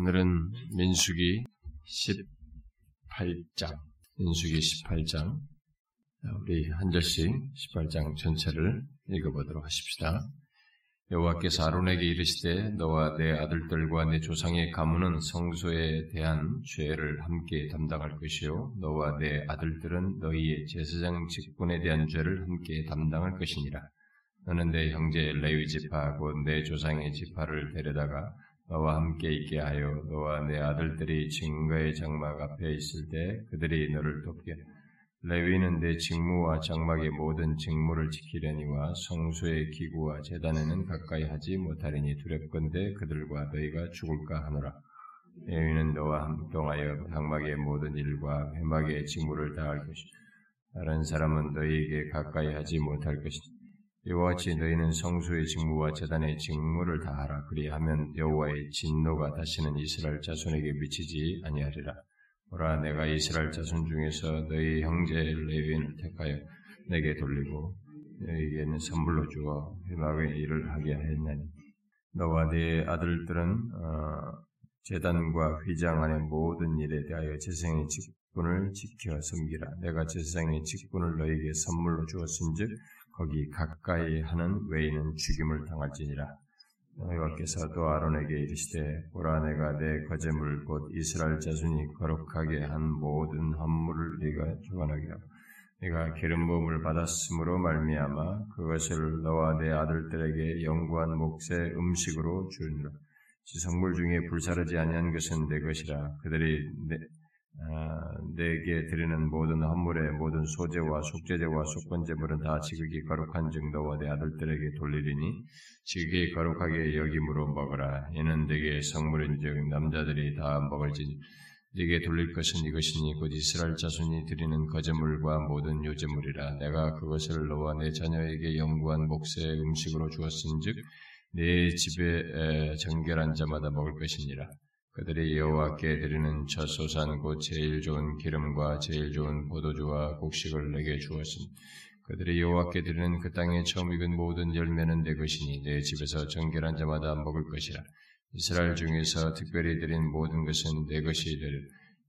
오늘은 민수기 18장, 민수기 18장, 우리 한 절씩 18장 전체를 읽어보도록 하십시다. 여호와께서 아론에게 이르시되 너와 내 아들들과 내 조상의 가문은 성소에 대한 죄를 함께 담당할 것이요 너와 내 아들들은 너희의 제사장 직분에 대한 죄를 함께 담당할 것이니라. 너는 내 형제 레위 지파 곧 내 조상의 지파를 데려다가 너와 함께 있게 하여 너와 내 아들들이 증거의 장막 앞에 있을 때 그들이 너를 돕게 레위는 내 직무와 장막의 모든 직무를 지키려니와 성소의 기구와 재단에는 가까이 하지 못하리니 두렵건대 그들과 너희가 죽을까 하노라. 레위는 너와 함동하여 장막의 모든 일과 회막의 직무를 다할 것이 다른 사람은 너희에게 가까이 하지 못할 것이니 이와 같이 너희는 성소의 직무와 재단의 직무를 다하라. 그리하면 여호와의 진노가 다시는 이스라엘 자손에게 미치지 아니하리라. 보라, 내가 이스라엘 자손 중에서 너희 형제 레위인을 택하여 내게 돌리고 너희에게는 선물로 주어 회막의 일을 하게 하였나니 너와 네 아들들은 어, 재단과 휘장 안의 모든 일에 대하여 재생의 직분을 지켜 섬기라. 내가 재생의 직분을 너희에게 선물로 주었은즉 거기 가까이 하는 외인은 죽임을 당할지니라. 여호와께서 또 아론에게 이르시되 보라 내가 내 거제물 곧 이스라엘 자손이 거룩하게 한 모든 헌물을 네가 주관하게 하고 네가 기름 부음을 받았으므로 말미암아 그것을 너와 내 아들들에게 영구한 몫의 음식으로 주니라. 지성물 중에 불사르지 아니한 것은 내 것이라 그들이 내, 아, 내게 드리는 모든 헌물의 모든 소재와 속죄제와 속건제물은 다 지극히 거룩한 증도와 내 아들들에게 돌리리니 지극히 거룩하게 여김으로 먹어라. 이는 내게 성물인즉 남자들이 다 먹을지니 네게 돌릴 것은 이것이니 곧 이스라엘 자손이 드리는 거제물과 모든 요제물이라 내가 그것을 너와 내 자녀에게 영구한 몫의 음식으로 주었은즉 내 집에 정결한 자마다 먹을 것이니라. 그들이 여호와께 드리는 첫 소산 곧 제일 좋은 기름과 제일 좋은 포도주와 곡식을 내게 주었으니 그들이 여호와께 드리는 그 땅에 처음 익은 모든 열매는 내 것이니 내 집에서 정결한 자마다 먹을 것이라. 이스라엘 중에서 특별히 드린 모든 것은 내 것이 되리라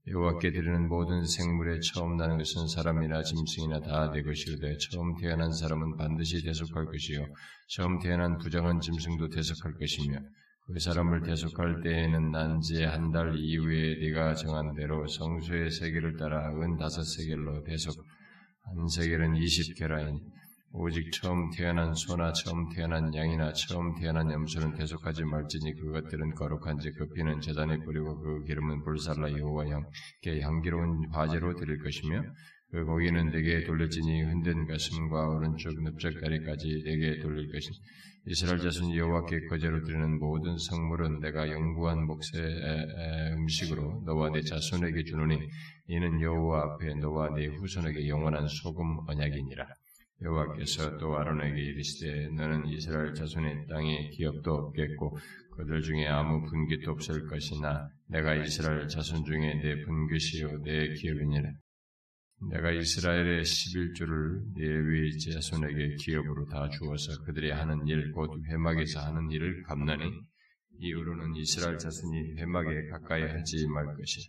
여호와께 드리는 모든 생물에 처음 나는 것은 사람이나 짐승이나 다 내 것이로되 처음 태어난 사람은 반드시 대속할 것이요. 처음 태어난 부정한 짐승도 대속할 것이며 그 사람을 대속할 때에는 난지 한달 이후에 네가 정한 대로 성수의 세계를 따라 은 다섯 세겔로 대속. 한 세겔은 이십 계라이니 오직 처음 태어난 소나 처음 태어난 양이나 처음 태어난 염소는 대속하지 말지니 그것들은 거룩한지 그 피는 재단에 뿌리고 그 기름은 불살라 여호와 향께 향기로운 화제로 드릴 것이며 그 고기는 내게 돌릴지니 흔든 가슴과 오른쪽 넓적 다리까지 내게 돌릴 것이니 이스라엘 자손 여호와께 거제로 드리는 모든 성물은 내가 영구한 몫의 음식으로 너와 내 자손에게 주노니 이는 여호와 앞에 너와 내 후손에게 영원한 소금 언약이니라. 여호와께서 또 아론에게 이르시되 너는 이스라엘 자손의 땅에 기업도 없겠고 그들 중에 아무 분깃도 없을 것이나 내가 이스라엘 자손 중에 내 분깃이요 내 기업이니라. 내가 이스라엘의 11조를 예위 자손에게 기업으로 다 주어서 그들이 하는 일, 곧 회막에서 하는 일을 갚나니 이후로는 이스라엘 자손이 회막에 가까이 하지 말 것이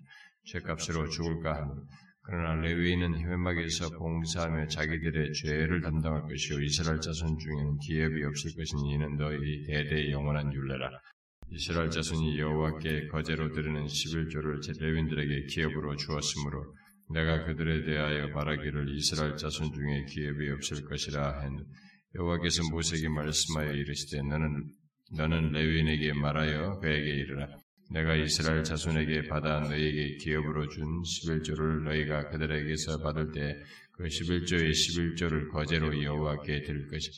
죄값으로 죽을까 하노라. 그러나 레위인은 회막에서 봉사하며 자기들의 죄를 담당할 것이요 이스라엘 자손 중에는 기업이 없을 것이니 이는 너희 대대 영원한 율례라. 이스라엘 자손이 여호와께 거제로 드리는 11조를 레위인들에게 기업으로 주었으므로 내가 그들에 대하여 말하기를 이스라엘 자손 중에 기업이 없을 것이라 했는 여호와께서 모세에게 말씀하여 이르시되 너는 너는 레위인에게 말하여 그에게 이르라. 내가 이스라엘 자손에게 받아 너희에게 기업으로 준 11조를 너희가 그들에게서 받을 때 그 11조의 11조를 거제로 여호와께 드릴 것이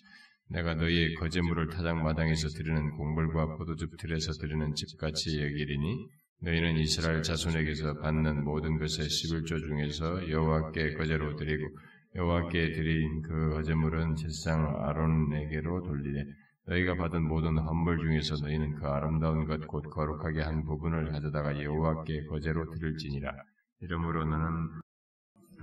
내가 너희의 거제물을 타작마당에서 드리는 공물과 포도즙 틀에서 드리는 집같이 여기리니 너희는 이스라엘 자손에게서 받는 모든 것의 11조 중에서 여호와께 거제로 드리고 여호와께 드린 그 거제물은 제사장 아론에게로 돌리되 너희가 받은 모든 헌물 중에서 너희는 그 아름다운 것 곧 거룩하게 한 부분을 가져다가 여호와께 거제로 드릴지니라. 이러므로 너는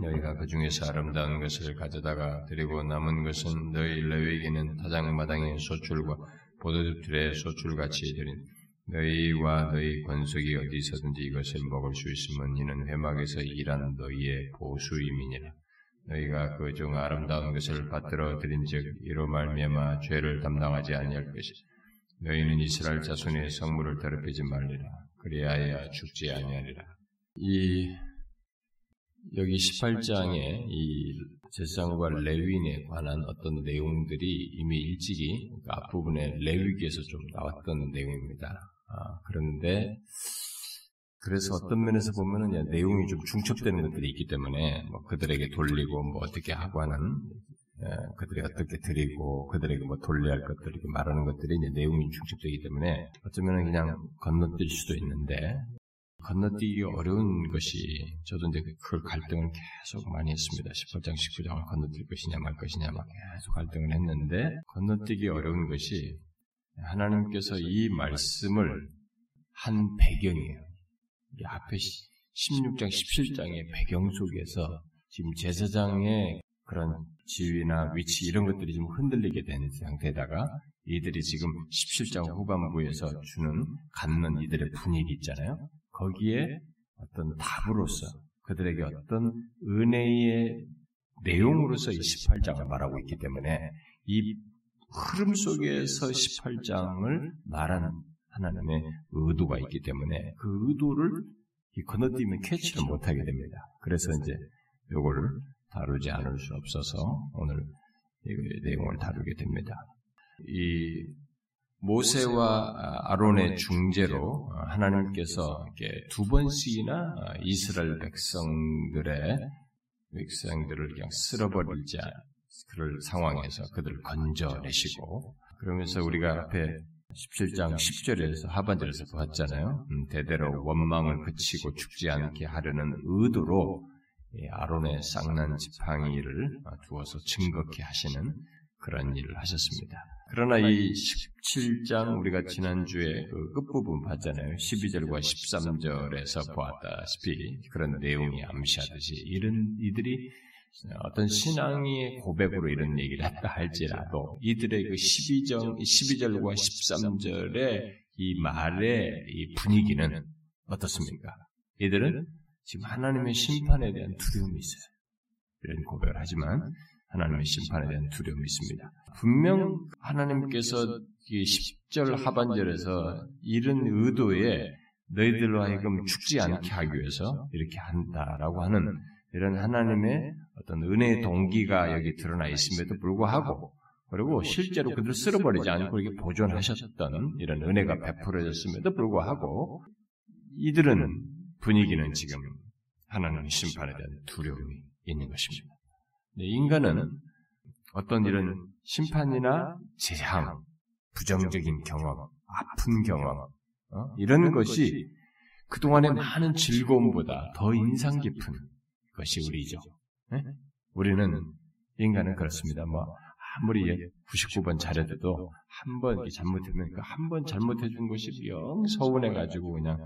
너희가 그 중에서 아름다운 것을 가져다가 드리고 남은 것은 너희 레위에게는 타작마당의 소출과 보도즙 틀의 소출같이 드린 너희와 너희 권속이 어디서든지 이것을 먹을 수 있으면 이는 회막에서 일하는 너희의 보수임이니라. 너희가 그 중 아름다운 것을 받들어 드린즉 이로 말미암아 죄를 담당하지 아니할 것이. 너희는 이스라엘 자손의 성물을 더럽히지 말리라. 그리하여 죽지 아니하리라. 이 여기 18장에 이 제사장과 레위인에 관한 어떤 내용들이 이미 일찍이 그러니까 앞부분에 레위기에서 좀 나왔던 내용입니다. 아, 그런데 그래서 어떤 면에서 보면은 내용이 좀 중첩되는 것들이 있기 때문에 뭐 그들에게 돌리고 뭐 어떻게 하고 하는 예, 그들이 어떻게 드리고 그들에게 뭐 돌려야 할 것들 이렇게 말하는 것들이 이제 내용이 중첩되기 때문에 어쩌면 그냥 건너뛸 수도 있는데 건너뛰기 어려운 것이 저도 이제 그 갈등을 계속 많이 했습니다. 18장, 19장을 건너뛸 것이냐 말 것이냐 막 계속 갈등을 했는데 건너뛰기 어려운 것이 하나님께서 이 말씀을 한 배경이에요. 앞에 16장, 17장의 배경 속에서 지금 제사장의 그런 지위나 위치 이런 것들이 좀 흔들리게 된 상태에다가 이들이 지금 17장 후반부에서 주는 갖는 이들의 분위기 있잖아요. 거기에 어떤 답으로서 그들에게 어떤 은혜의 내용으로서 이 18장을 말하고 있기 때문에 이 흐름 속에서 18장을 말하는 하나님의 의도가 있기 때문에 그 의도를 건너뛰면 캐치를 못하게 됩니다. 그래서 이제 요거를 다루지 않을 수 없어서 오늘 이 내용을 다루게 됩니다. 이 모세와 아론의 중재로 하나님께서 두 번씩이나 이스라엘 백성들의 백성들을 그냥 쓸어버리자 그럴 상황에서 그들을 건져내시고 그러면서 우리가 앞에 17장 10절에서 하반절에서 보았잖아요. 음, 대대로 원망을 그치고 죽지 않게 하려는 의도로 아론의 쌍난 지팡이를 두어서 증거케 하시는 그런 일을 하셨습니다. 그러나 이 17장 우리가 지난주에 그 끝부분 봤잖아요. 12절과 13절에서 보았다시피 그런 내용이 암시하듯이 이런 이들이 어떤 신앙의 고백으로 이런 얘기를 했다 할지라도 이들의 그 12절, 12절과 13절의 이 말의 이 분위기는 어떻습니까? 이들은 지금 하나님의 심판에 대한 두려움이 있어요. 이런 고백을 하지만 하나님의 심판에 대한 두려움이 있습니다. 분명 하나님께서 이 10절 하반절에서 이런 의도에 너희들로 하여금 죽지 않게 하기 위해서 이렇게 한다라고 하는 이런 하나님의 어떤 은혜의 동기가 여기 드러나 있음에도 불구하고 그리고 실제로 그들을 쓸어버리지 않고 이렇게 보존하셨던 이런 은혜가 베풀어졌음에도 불구하고 이들은 분위기는 지금 하나님의 심판에 대한 두려움이 있는 것입니다. 인간은 어떤 이런 심판이나 재앙, 부정적인 경험, 아픈 경험, 어? 이런 것이 그동안의 많은 즐거움보다 더 인상 깊은 것이 우리죠. 네? 우리는 인간은 그렇습니다. 뭐 아무리 99번 잘해도 한 번 잘못하면 그 한 번 잘못해 준 것이 영 서운해 가지고 그냥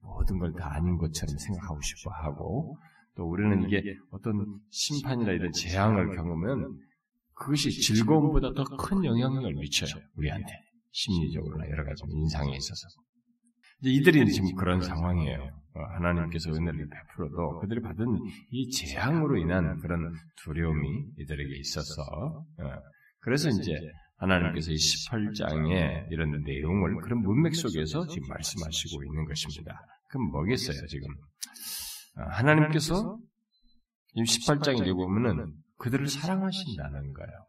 모든 걸 다 아닌 것처럼 생각하고 싶어 하고 또 우리는 이게 어떤 심판이나 이런 재앙을 겪으면 그것이 즐거움보다 더 큰 영향력을 미쳐요. 우리한테. 심리적으로나 여러 가지 인상에 있어서. 이들이 지금 그런 상황이에요. 어, 하나님께서 은혜를 베풀어도 그들이 받은 이 재앙으로 인한 그런 두려움이 이들에게 있어서, 어, 그래서 이제 하나님께서 이 18장에 이런 내용을 그런 문맥 속에서 지금 말씀하시고 있는 것입니다. 그럼 뭐겠어요, 지금? 어, 하나님께서 이 18장에 보면은 그들을 사랑하신다는 거예요.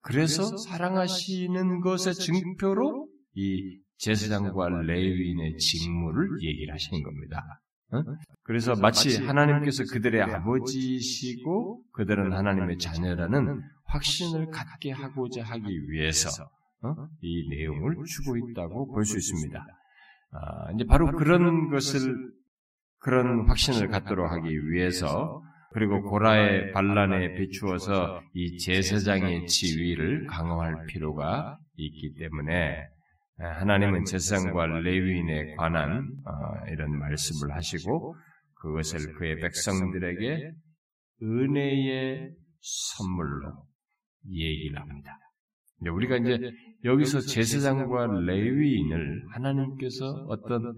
그래서 사랑하시는 것의 증표로 이 제사장과 레위인의 직무를 얘기를 하시는 겁니다. 어? 그래서 마치 하나님께서 그들의 아버지시고 그들은 하나님의 자녀라는 확신을 갖게 하고자 하기 위해서 어? 이 내용을 주고 있다고 볼 수 있습니다. 아, 이제 바로 그런 것을 그런 확신을 갖도록 하기 위해서 그리고 고라의 반란에 비추어서 이 제사장의 지위를 강화할 필요가 있기 때문에 하나님은 제사장과 레위인에 관한 어, 이런 말씀을 하시고 그것을 그의 백성들에게 은혜의 선물로 얘기를 합니다. 우리가 이제 여기서 제사장과 레위인을 하나님께서 어떤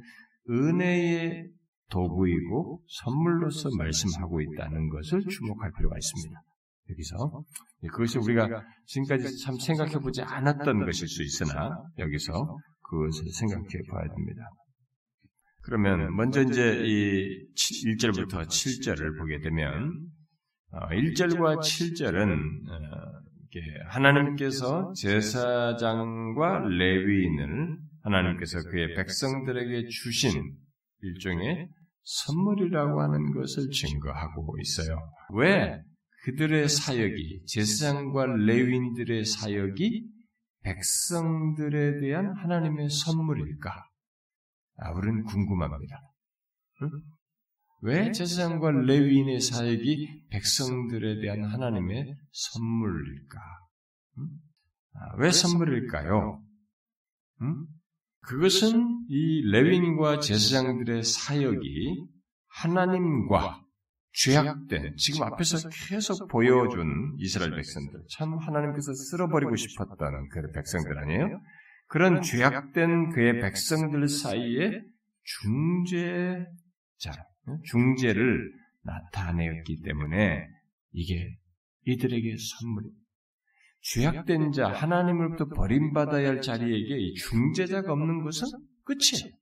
은혜의 도구이고 선물로서 말씀하고 있다는 것을 주목할 필요가 있습니다. 여기서. 그것이 우리가 지금까지 참 생각해 보지 않았던 것일 수 있으나 여기서 그것을 생각해 봐야 됩니다. 그러면 먼저 이제 이 1절부터 7절을 보게 되면 1절과 어, 7절은 어, 하나님께서 제사장과 레위인을 하나님께서 그의 백성들에게 주신 일종의 선물이라고 하는 것을 증거하고 있어요. 왜 그들의 사역이 제사장과 레위인들의 사역이 백성들에 대한 하나님의 선물일까? 아, 우리는 궁금합니다. 응? 왜 제사장과 레위인의 사역이 백성들에 대한 하나님의 선물일까? 응? 아, 왜 선물일까요? 응? 그것은 이 레윈과 제사장들의 사역이 하나님과 죄악된 지금 앞에서 계속 보여준 이스라엘 백성들 참 하나님께서 쓸어버리고 싶었다는 그 백성들 아니에요? 그런 죄악된 그의 백성들 사이에 중재자 중재를 나타내었기 때문에 이게 이들에게 선물입니다. 죄악된 자, 하나님으로부터 버림받아야 할 자리에게 이 중재자가 없는 것은 끝이에요.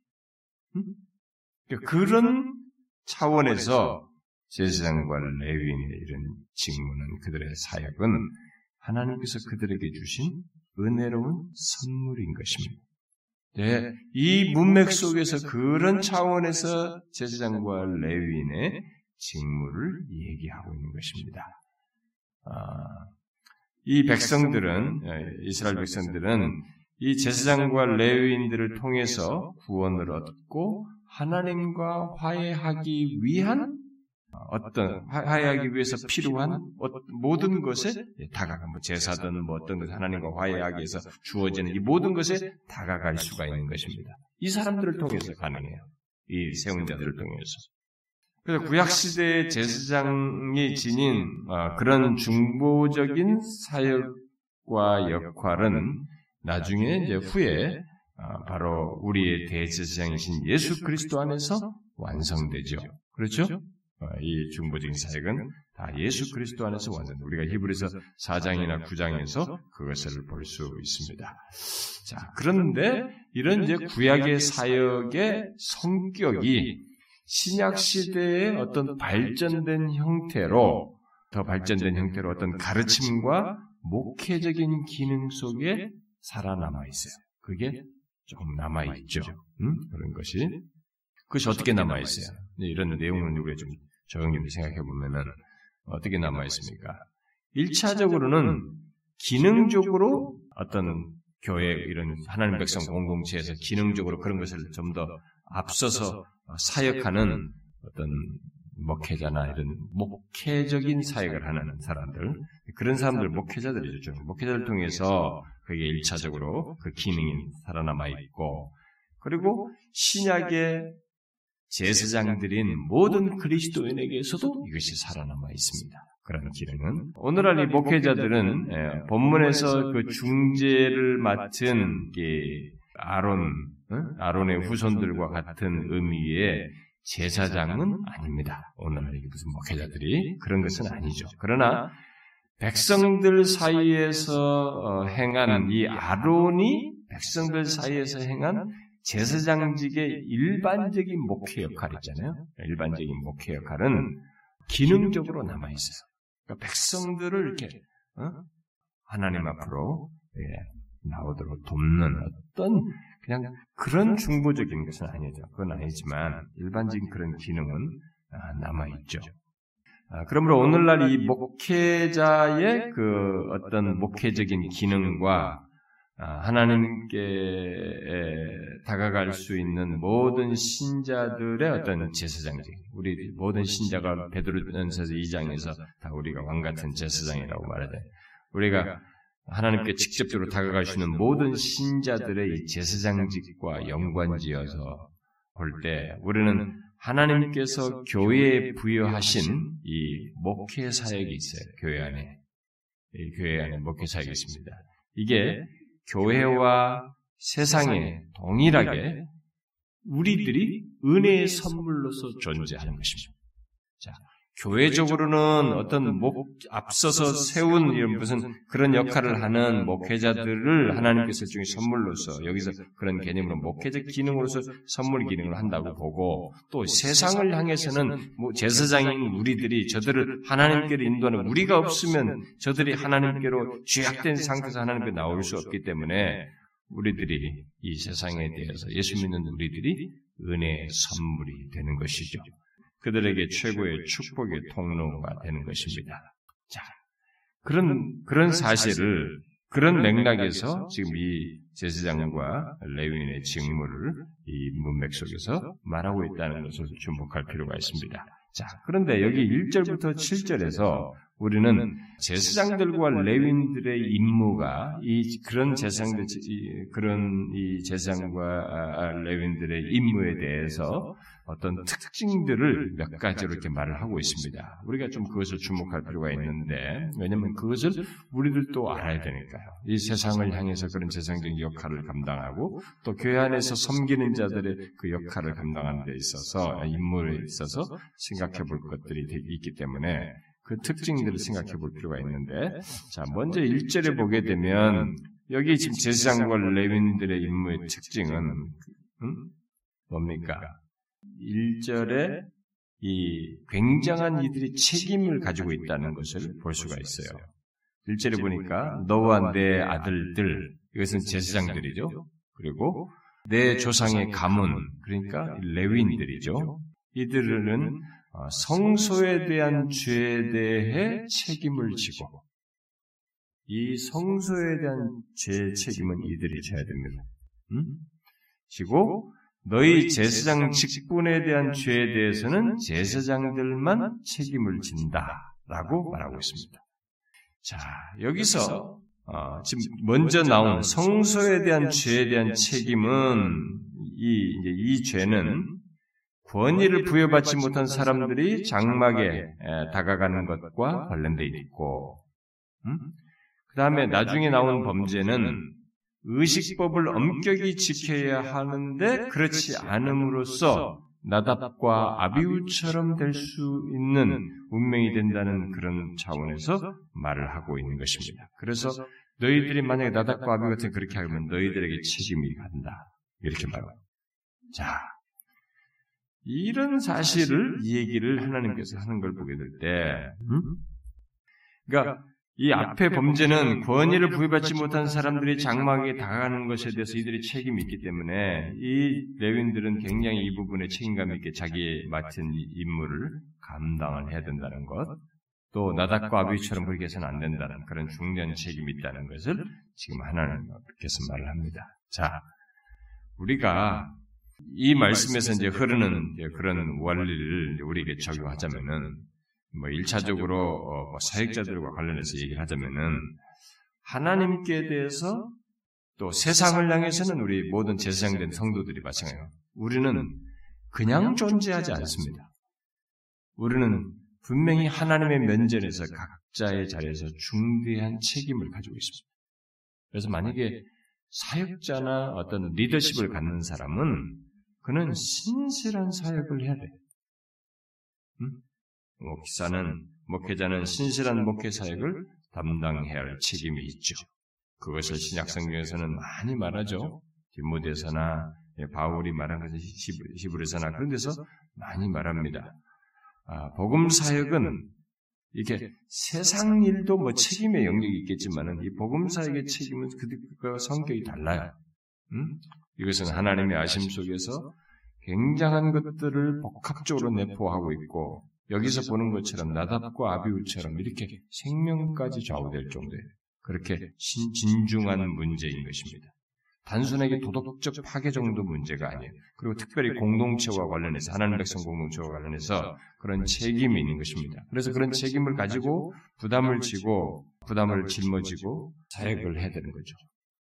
그러니까 그런 차원에서 제사장과 레위인의 이런 직무는 그들의 사역은 하나님께서 그들에게 주신 은혜로운 선물인 것입니다. 네, 이 문맥 속에서 그런 차원에서 제사장과 레위인의 직무를 얘기하고 있는 것입니다. 아, 이 백성들은 예, 이스라엘 백성들은 이 제사장과 레위인들을 통해서 구원을 얻고 하나님과 화해하기 위한 어떤 화해하기 위해서 필요한 모든 것에 다가가 뭐 제사든 뭐 어떤 것 하나님과 화해하기 위해서 주어지는 이 모든 것에 다가갈 수가 있는 것입니다. 이 사람들을 통해서 가능해요. 이 세운 자들을 통해서. 그래서 구약 시대의 제사장이 지닌 어, 그런 중보적인 사역과 역할은 나중에 이제 후에 어, 바로 우리의 대제사장이신 예수 그리스도 안에서 완성되죠. 그렇죠? 어, 이 중보적인 사역은 다 예수 그리스도 안에서 완성. 우리가 히브리서 4장이나 9장에서 그것을 볼 수 있습니다. 자, 그런데 이런 이제 구약의 사역의 성격이 신약 시대의 어떤 발전된 형태로 더 발전된 형태로 어떤 가르침과 목회적인 기능 속에 살아남아 있어요. 그게 조금 남아 있죠. 음? 그런 것이 그것이 어떻게 남아 있어요? 이런 내용은 우리가 좀 적응적으로 생각해 보면은 어떻게 남아 있습니까? 1차적으로는 기능적으로 어떤 교회 이런 하나님 백성 공동체에서 기능적으로 그런 것을 좀 더 앞서서 사역하는 어떤 목회자나 이런 목회적인 사역을 하는 사람들 그런 사람들 목회자들이죠. 목회자를 통해서 그게 1차적으로 그 기능이 살아남아 있고 그리고 신약의 제사장들인 모든 그리스도인에게서도 이것이 살아남아 있습니다. 그런 기능은 오늘날 이 목회자들은 예, 본문에서 그 중재를 맡은 아론 아론의 후손들과 같은 의미의 제사장은 아닙니다. 오늘날 무슨 목회자들이 그런 것은 아니죠. 그러나 백성들 사이에서 어, 행한 이 아론이 백성들 사이에서 행한 제사장직의 일반적인 목회 역할 있잖아요. 일반적인 목회 역할은 기능적으로 남아 있어요. 그러니까 백성들을 이렇게 어? 하나님 앞으로 예, 나오도록 돕는 어떤 그냥 그런 중보적인 것은 아니죠. 그건 아니지만 일반적인 그런 기능은 아, 남아 있죠. 아, 그러므로 오늘날 이 목회자의 그 어떤 목회적인 기능과 아, 하나님께 다가갈 수 있는 모든 신자들의 어떤 제사장직, 우리 모든 신자가 베드로전서 2장에서 다 우리가 왕 같은 제사장이라고 말하되 우리가 하나님께 직접적으로 다가갈 수 있는 모든 신자들의 이 제사장직과 연관지어서 볼 때 우리는 하나님께서 교회에 부여하신 이 목회 사역이 있어요. 교회 안에 이 교회 안에 목회 사역이 있습니다. 이게 교회와 세상에 동일하게 우리들이 은혜의 선물로서 존재하는 것입니다. 자, 교회적으로는 어떤 목 앞서서 세운 이런 무슨 그런 역할을 하는 목회자들을 하나님께서 중에 선물로서 여기서 그런 개념으로 목회적 기능으로서 선물 기능을 한다고 보고 또 세상을 향해서는 뭐 제사장인 우리들이 저들을 하나님께로 인도하는 우리가 없으면 저들이 하나님께로 죄악된 상태에서 하나님께 나올 수 없기 때문에 우리들이 이 세상에 대해서 예수 믿는 우리들이 은혜의 선물이 되는 것이죠. 그들에게 최고의 축복의 통로가 되는 것입니다. 자, 그런, 그런 사실을, 그런 맥락에서 지금 이 제사장과 레위인의 직무를 이 문맥 속에서 말하고 있다는 것을 주목할 필요가 있습니다. 자, 그런데 여기 1절부터 7절에서 우리는 제사장들과 레윈들의 임무가 이 그런 제사장들 그런 이 제사장과 레윈들의 임무에 대해서 어떤 특징들을 몇 가지로 이렇게 말을 하고 있습니다. 우리가 좀 그것을 주목할 필요가 있는데, 왜냐하면 그것을 우리들도 알아야 되니까요. 이 세상을 향해서 그런 세상적인 역할을 감당하고, 또 교회 안에서 섬기는 자들의 그 역할을 감당하는 데 있어서, 임무에 있어서 생각해 볼 것들이 있기 때문에, 그 특징들을 생각해 볼 필요가 있는데, 자, 먼저 1절에 보게 되면, 여기 지금 제사장과 레윈들의 임무의 특징은, 음? 뭡니까? 1절에 이 굉장한 이들이 책임을 가지고 있다는 것을 볼 수가 있어요. 1절에 보니까 너와 내 아들들 이것은 제사장들이죠. 그리고 내 조상의 가문 그러니까 레위인들이죠. 이들은 어, 성소에 대한 죄에 대해 책임을 지고 이 성소에 대한 죄 책임은 이들이 져야 됩니다. 음? 지고 너희 제사장 직분에 대한 죄에 대해서는 제사장들만 책임을 진다라고 말하고 있습니다. 자, 여기서 어, 지금 먼저 나온 성소에 대한 죄에 대한 책임은 이, 이 죄는 권위를 부여받지 못한 사람들이 장막에 다가가는 것과 관련되어 있고, 음? 그 다음에 나중에 나온 범죄는 의식법을 엄격히 지켜야 하는데 그렇지 않음으로써 나답과 아비우처럼 될 수 있는 운명이 된다는 그런 차원에서 말을 하고 있는 것입니다. 그래서 너희들이 만약에 나답과 아비 같은 그렇게 하면 너희들에게 책임이 간다. 이렇게 말하고. 자, 이런 사실을 이 얘기를 하나님께서 하는 걸 보게 될 때, 음? 그러니까 이 앞의 범죄는 권위를 부여받지 못한 사람들이 장막에 다가가는 것에 대해서 이들이 책임이 있기 때문에 이 레윈들은 굉장히 이 부분에 책임감 있게 자기 맡은 임무를 감당을 해야 된다는 것, 또 나닥과 아비처럼 그렇게 해서는 안 된다는 그런 중요한 책임이 있다는 것을 지금 하나님께서 말을 합니다. 자, 우리가 이 말씀에서 이제 흐르는 그런 원리를 우리에게 적용하자면은 뭐 1차적으로 어, 뭐 사역자들과 관련해서 얘기를 하자면은 하나님께 대해서 또 세상을 향해서는 우리 모든 제사장된 성도들이 마찬가지예요. 우리는 그냥 존재하지 않습니다. 우리는 분명히 하나님의 면전에서 각자의 자리에서 중대한 책임을 가지고 있습니다. 그래서 만약에 사역자나 어떤 리더십을 갖는 사람은 그는 신실한 사역을 해야 돼. 음? 목사는 목회자는 신실한 목회 사역을 담당해야 할 책임이 있죠. 그것을 신약 성경에서는 많이 말하죠. 디모데서나 예, 바울이 말한 것은 히브리서나 그런 데서 많이 말합니다. 아, 복음 사역은 이게 세상 일도 뭐 책임의 영역이 있겠지만은 이 복음 사역의 책임은 그들과 성격이 달라요. 음? 이것은 하나님의 아심 속에서 굉장한 것들을 복합적으로 내포하고 있고 여기서 보는 것처럼 나답과 아비우처럼 이렇게 생명까지 좌우될 정도의 그렇게 진중한 문제인 것입니다. 단순하게 도덕적 파괴 정도 문제가 아니에요. 그리고 특별히 공동체와 관련해서 하나님 백성 공동체와 관련해서 그런 책임이 있는 것입니다. 그래서 그런 책임을 가지고 부담을 지고 부담을 짊어지고 사역을 해야 되는 거죠.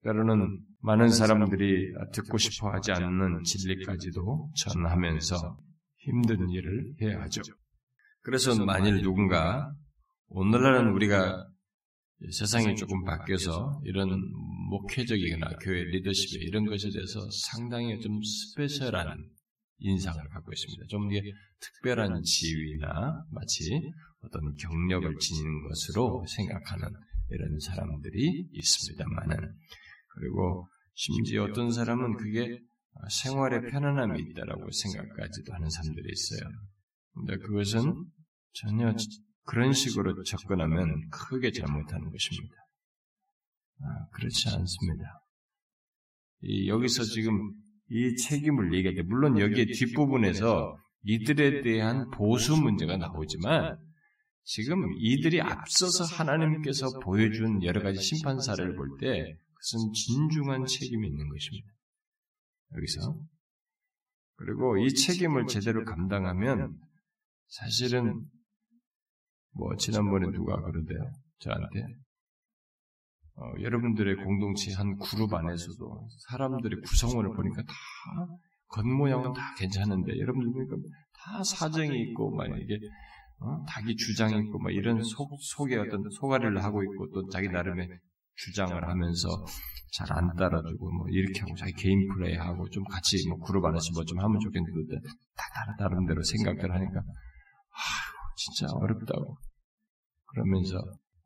때로는 많은 사람들이 듣고 싶어 하지 않는 진리까지도 전하면서 힘든 일을 해야 하죠. 그래서 만일 누군가 오늘날은 우리가 세상이 조금 바뀌어서 이런 목회적이거나 교회 리더십에 이런 것에 대해서 상당히 좀 스페셜한 인상을 갖고 있습니다. 좀 이게 특별한 지위나 마치 어떤 경력을 지니는 것으로 생각하는 이런 사람들이 있습니다만은 그리고 심지어 어떤 사람은 그게 생활에 편안함이 있다라고 생각까지도 하는 사람들이 있어요. 근데 그것은 전혀 그런 식으로 접근하면 크게 잘못하는 것입니다. 아, 그렇지 않습니다. 이, 여기서 지금 이 책임을 얘기할 때, 물론 여기에 뒷부분에서 이들에 대한 보수 문제가 나오지만, 지금 이들이 앞서서 하나님께서 보여준 여러 가지 심판 사례를 볼 때, 그것은 진중한 책임이 있는 것입니다. 여기서. 그리고 이 책임을 제대로 감당하면, 사실은 뭐 지난번에 누가 그러대요 저한테 어, 여러분들의 공동체 한 그룹 안에서도 사람들의 구성원을 보니까 다 겉모양은 다 괜찮은데 여러분들 보니까 다 사정이 있고 막 이게 어? 자기 주장이 있고 막 이런 속 속에 어떤 소가리를 하고 있고 또 자기 나름의 주장을 하면서 잘 안 따라주고 뭐 이렇게 하고 자기 개인 플레이 하고 좀 같이 뭐 그룹 안에서 뭐 좀 하면 좋겠는데 다 다른 다른 대로 생각들 하니까 아 진짜 어렵다고. 그러면서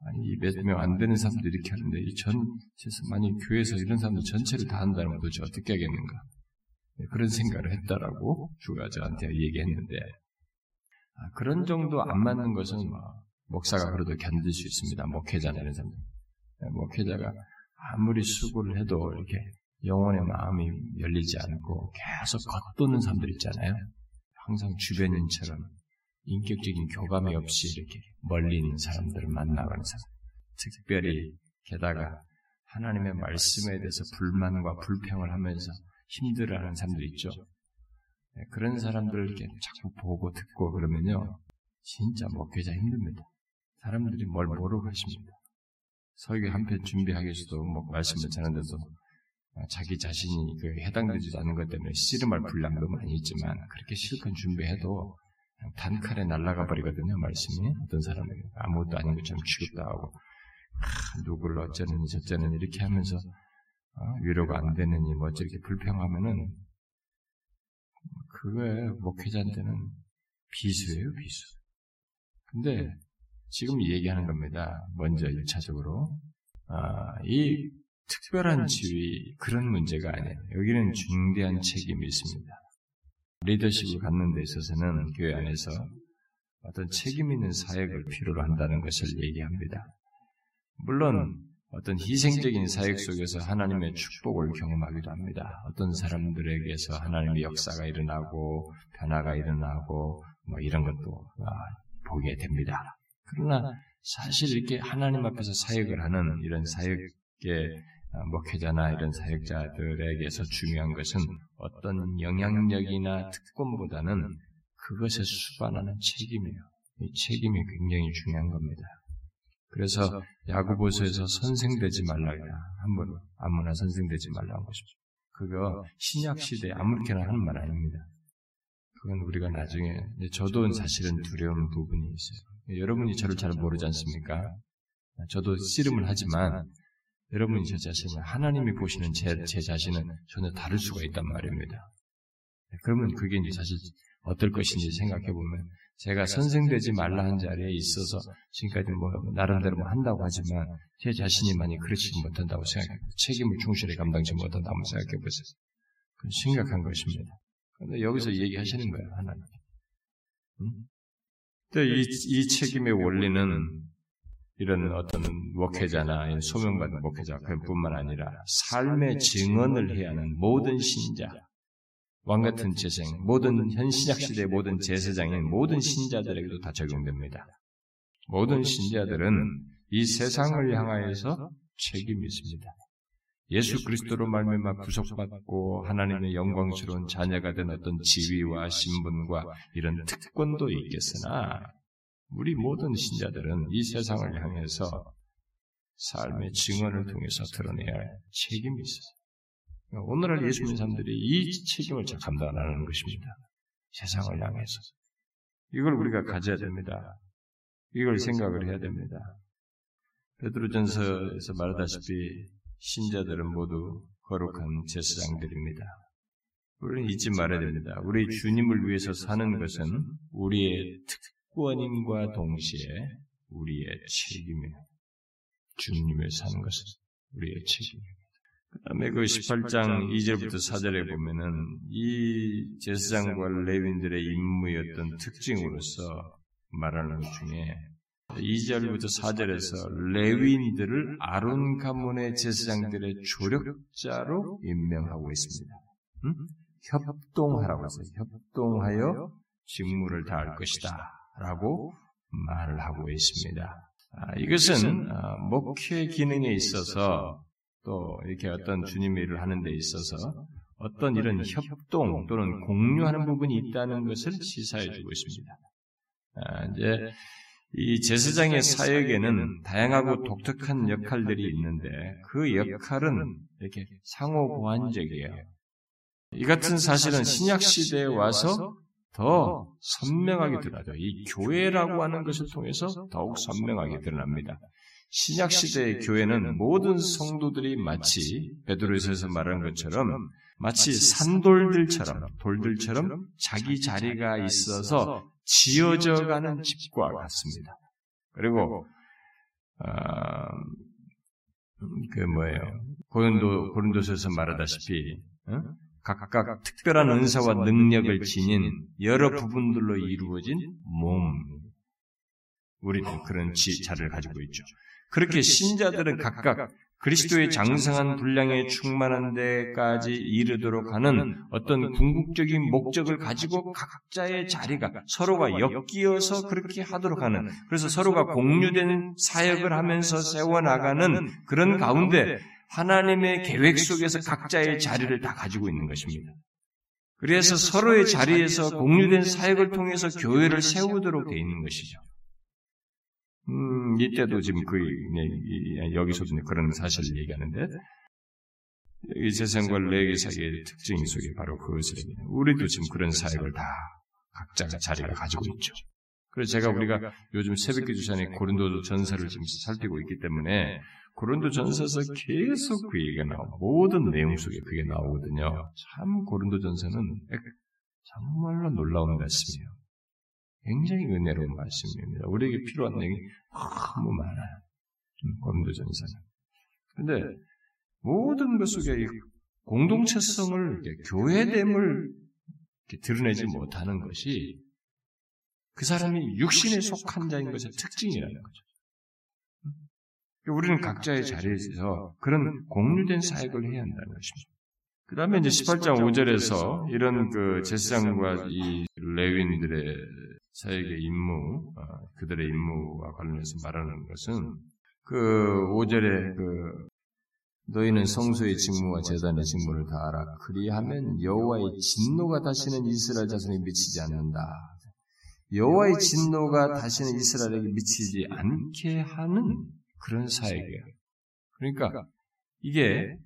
아니 몇 명 안 되는 사람들 이렇게 하는데 이 전체에서 만약 교회에서 이런 사람들 전체를 다 한다면 도대체 어떻게 하겠는가? 네, 그런 생각을 했다라고 주가 저한테 얘기했는데. 아, 그런 정도 안 맞는 것은 뭐 목사가 그래도 견딜 수 있습니다. 목회자나 이런 사람들. 네, 목회자가 아무리 수고를 해도 이렇게 영혼의 마음이 열리지 않고 계속 겉도는 사람들 있잖아요. 항상 주변인처럼 인격적인 교감이 없이 이렇게 멀리 있는 사람들을 만나가는 사람. 특별히 게다가 하나님의 말씀에 대해서 불만과 불평을 하면서 힘들어하는 사람들 있죠. 네, 그런 사람들을 이렇게 자꾸 보고 듣고 그러면요, 진짜 목회자 힘듭니다. 사람들이 뭘 모르고 하십니다. 설교 한 편 준비하기 위해서도 뭐 말씀을 전하는데도 자기 자신이 그 해당되지 않는 것 때문에 씨름할 분량도 많이 있지만 그렇게 실컷 준비해도 단칼에 날아가 버리거든요, 말씀이. 어떤 사람에게. 아무것도 아닌 것처럼 취급도 하고, 아, 누구를 어쩌느니 저쩌느니 이렇게 하면서, 어, 위로가 안 되느니 뭐 저렇게 불평하면은, 그거에 목회자한테는 비수예요, 비수. 근데, 지금 얘기하는 겁니다. 먼저 1차적으로. 아, 이 특별한 지위, 그런 문제가 아니에요. 여기는 중대한 책임이 있습니다. 리더십을 갖는 데 있어서는 교회 안에서 어떤 책임 있는 사역을 필요로 한다는 것을 얘기합니다. 물론 어떤 희생적인 사역 속에서 하나님의 축복을 경험하기도 합니다. 어떤 사람들에게서 하나님의 역사가 일어나고 변화가 일어나고 뭐 이런 것도 아, 보게 됩니다. 그러나 사실 이렇게 하나님 앞에서 사역을 하는 이런 사역의 아, 목회자나 이런 사역자들에게서 중요한 것은 어떤 영향력이나 특권보다는 그것에 수반하는 책임이에요. 이 책임이 굉장히 중요한 겁니다. 그래서 야구보서에서 선생되지 말라 한번 아무나 선생되지 말라는 것이죠. 그거 신약 시대에 아무렇게나 하는 말 아닙니다. 그건 우리가 나중에 저도 사실은 두려운 부분이 있어요. 여러분이 저를 잘 모르지 않습니까? 저도 씨름을 하지만 여러분이 저 자신을 하나님이 보시는 제, 제 자신은 전혀 다를 수가 있단 말입니다. 네, 그러면 그게 이제 사실 어떨 것인지 생각해 보면 제가 선생되지 말라 한 자리에 있어서 지금까지 뭐 나름대로 뭐 한다고 하지만 제 자신이 많이 그렇지 못한다고 생각해 책임을 충실히 감당치 못한다고 생각해 보세요. 그건 심각한 것입니다. 그런데 여기서 얘기하시는 거예요 하나님. 음? 이, 이 책임의 원리는 이런 어떤 목회자나 소명받은 목회자 그뿐만 아니라 삶의 증언을 해야 하는 모든 신자, 왕 같은 재생, 모든 현 신약 시대의 모든 제사장인 모든 신자들에게도 다 적용됩니다. 모든 신자들은 이 세상을 향하여서 책임이 있습니다. 예수 그리스도로 말미암아 구속받고 하나님의 영광스러운 자녀가 된 어떤 지위와 신분과 이런 특권도 있겠으나 우리 모든 신자들은 이 세상을 향해서 삶의 증언을 통해서 드러내야 할 책임이 있어요. 오늘날 예수 믿는 사람들이 이 책임을 잘 감당 안 하는 것입니다. 세상을 향해서. 이걸 우리가 가져야 됩니다. 이걸 생각을 해야 됩니다. 베드로전서에서 말하다시피 신자들은 모두 거룩한 제사장들입니다. 우리는 잊지 말아야 됩니다. 우리 주님을 위해서 사는 것은 우리의 특권임과 동시에 우리의 책임이에요. 주님을 사는 것은 우리의 책임입니다. 그 다음에 그 18장 2절부터 4절에 보면은 이 제사장과 레윈들의 임무였던 특징으로서 말하는 것 중에 2절부터 4절에서 레윈들을 아론 가문의 제사장들의 조력자로 임명하고 있습니다. 음? 협동하라고 해서 협동하여 직무를 다할 것이다. 라고 말을 하고 있습니다. 아, 이것은 아, 목회 기능에 있어서 또 이렇게 어떤 주님의 일을 하는 데 있어서 어떤 이런 협동 또는 공유하는 부분이 있다는 것을 시사해 주고 있습니다. 아, 이제 이 제사장의 사역에는 다양하고 독특한 역할들이 있는데 그 역할은 이렇게 상호 보완적이에요. 이 같은 사실은 신약 시대에 와서 더 선명하게 드러나죠. 이 교회라고 하는 것을 통해서 더욱 선명하게 드러납니다. 신약 시대의 교회는 모든 성도들이 마치 베드로에서 말한 것처럼 마치 산돌들처럼 돌들처럼 자기 자리가 있어서 지어져 가는 집과 같습니다. 그리고 아, 그 뭐예요? 고린도 고린도서에서 말하다시피 어? 각각 특별한 은사와 능력을 지닌 여러 부분들로 이루어진 몸. 우리도 그런 지, 자를 가지고 있죠. 그렇게 신자들은 각각 그리스도의 장성한 분량에 충만한 데까지 이르도록 하는 어떤 궁극적인 목적을 가지고 각자의 자리가 서로가 엮이어서 그렇게 하도록 하는 그래서 서로가 공유된 사역을 하면서 세워나가는 그런 가운데 하나님의 계획 속에서 각자의 자리를 다 가지고 있는 것입니다. 그래서 서로의 자리에서 공유된 사역을 통해서 교회를 세우도록 되어 있는 것이죠. 음, 이때도 지금 그, 여기서도 그런 사실을 얘기하는데, 이 세상과 레기 사이의 특징 속에 바로 그것을, 우리도 지금 그런 사역을 다 각자 자리가 가지고 있죠. 그래서 제가 우리가 요즘 새벽기 주산에 고린도 전설을 지금 살피고 있기 때문에 고린도 전서에서 계속 그 얘기가 나오고 모든 내용 속에 그게 나오거든요. 참 고린도 전서는 정말로 놀라운 말씀이에요. 굉장히 은혜로운 말씀입니다. 우리에게 필요한 내용이 너무 많아요. 고린도 전서는. 근데 모든 것 속에 공동체성을 교회됨을 드러내지 못하는 것이 그 사람이 육신에 속한 자인 것의 특징이라는 거죠. 우리는 각자의 자리에서 그런 공유된 사역을 해야 한다는 것입니다. 그 다음에 이제 18장 5절에서 이런 그 제사장과 이 레윈들의 사역의 임무, 어, 그들의 임무와 관련해서 말하는 것은 그 5절에 그 너희는 성소의 직무와 재단의 직무를 다 알아. 그리하면 여호와의 진노가 다시는 이스라엘 자손에 미치지 않는다. 여호와의 진노가 다시는 이스라엘에게 미치지 않게 하는 그런 사역이에요. 그러니까 이게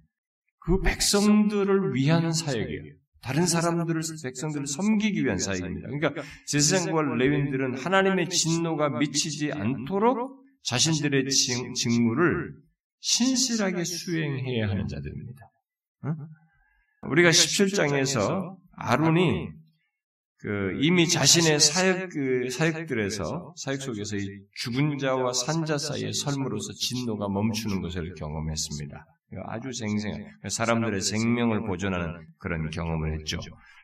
그 백성들을 위한 사역이에요. 다른 사람들을 백성들을 섬기기 위한 사역입니다. 그러니까 제사장과 레윈들은 하나님의 진노가 미치지 않도록 자신들의 직무를 신실하게 수행해야 하는 자들입니다. 우리가 17장에서 아론이 그 이미 자신의 사역 그 사역들에서 사역 속에서 이 죽은 자와 산자 사이의 설무로서 진노가 멈추는 것을 경험했습니다. 아주 생생 사람들의 생명을 보존하는 그런 경험을 했죠.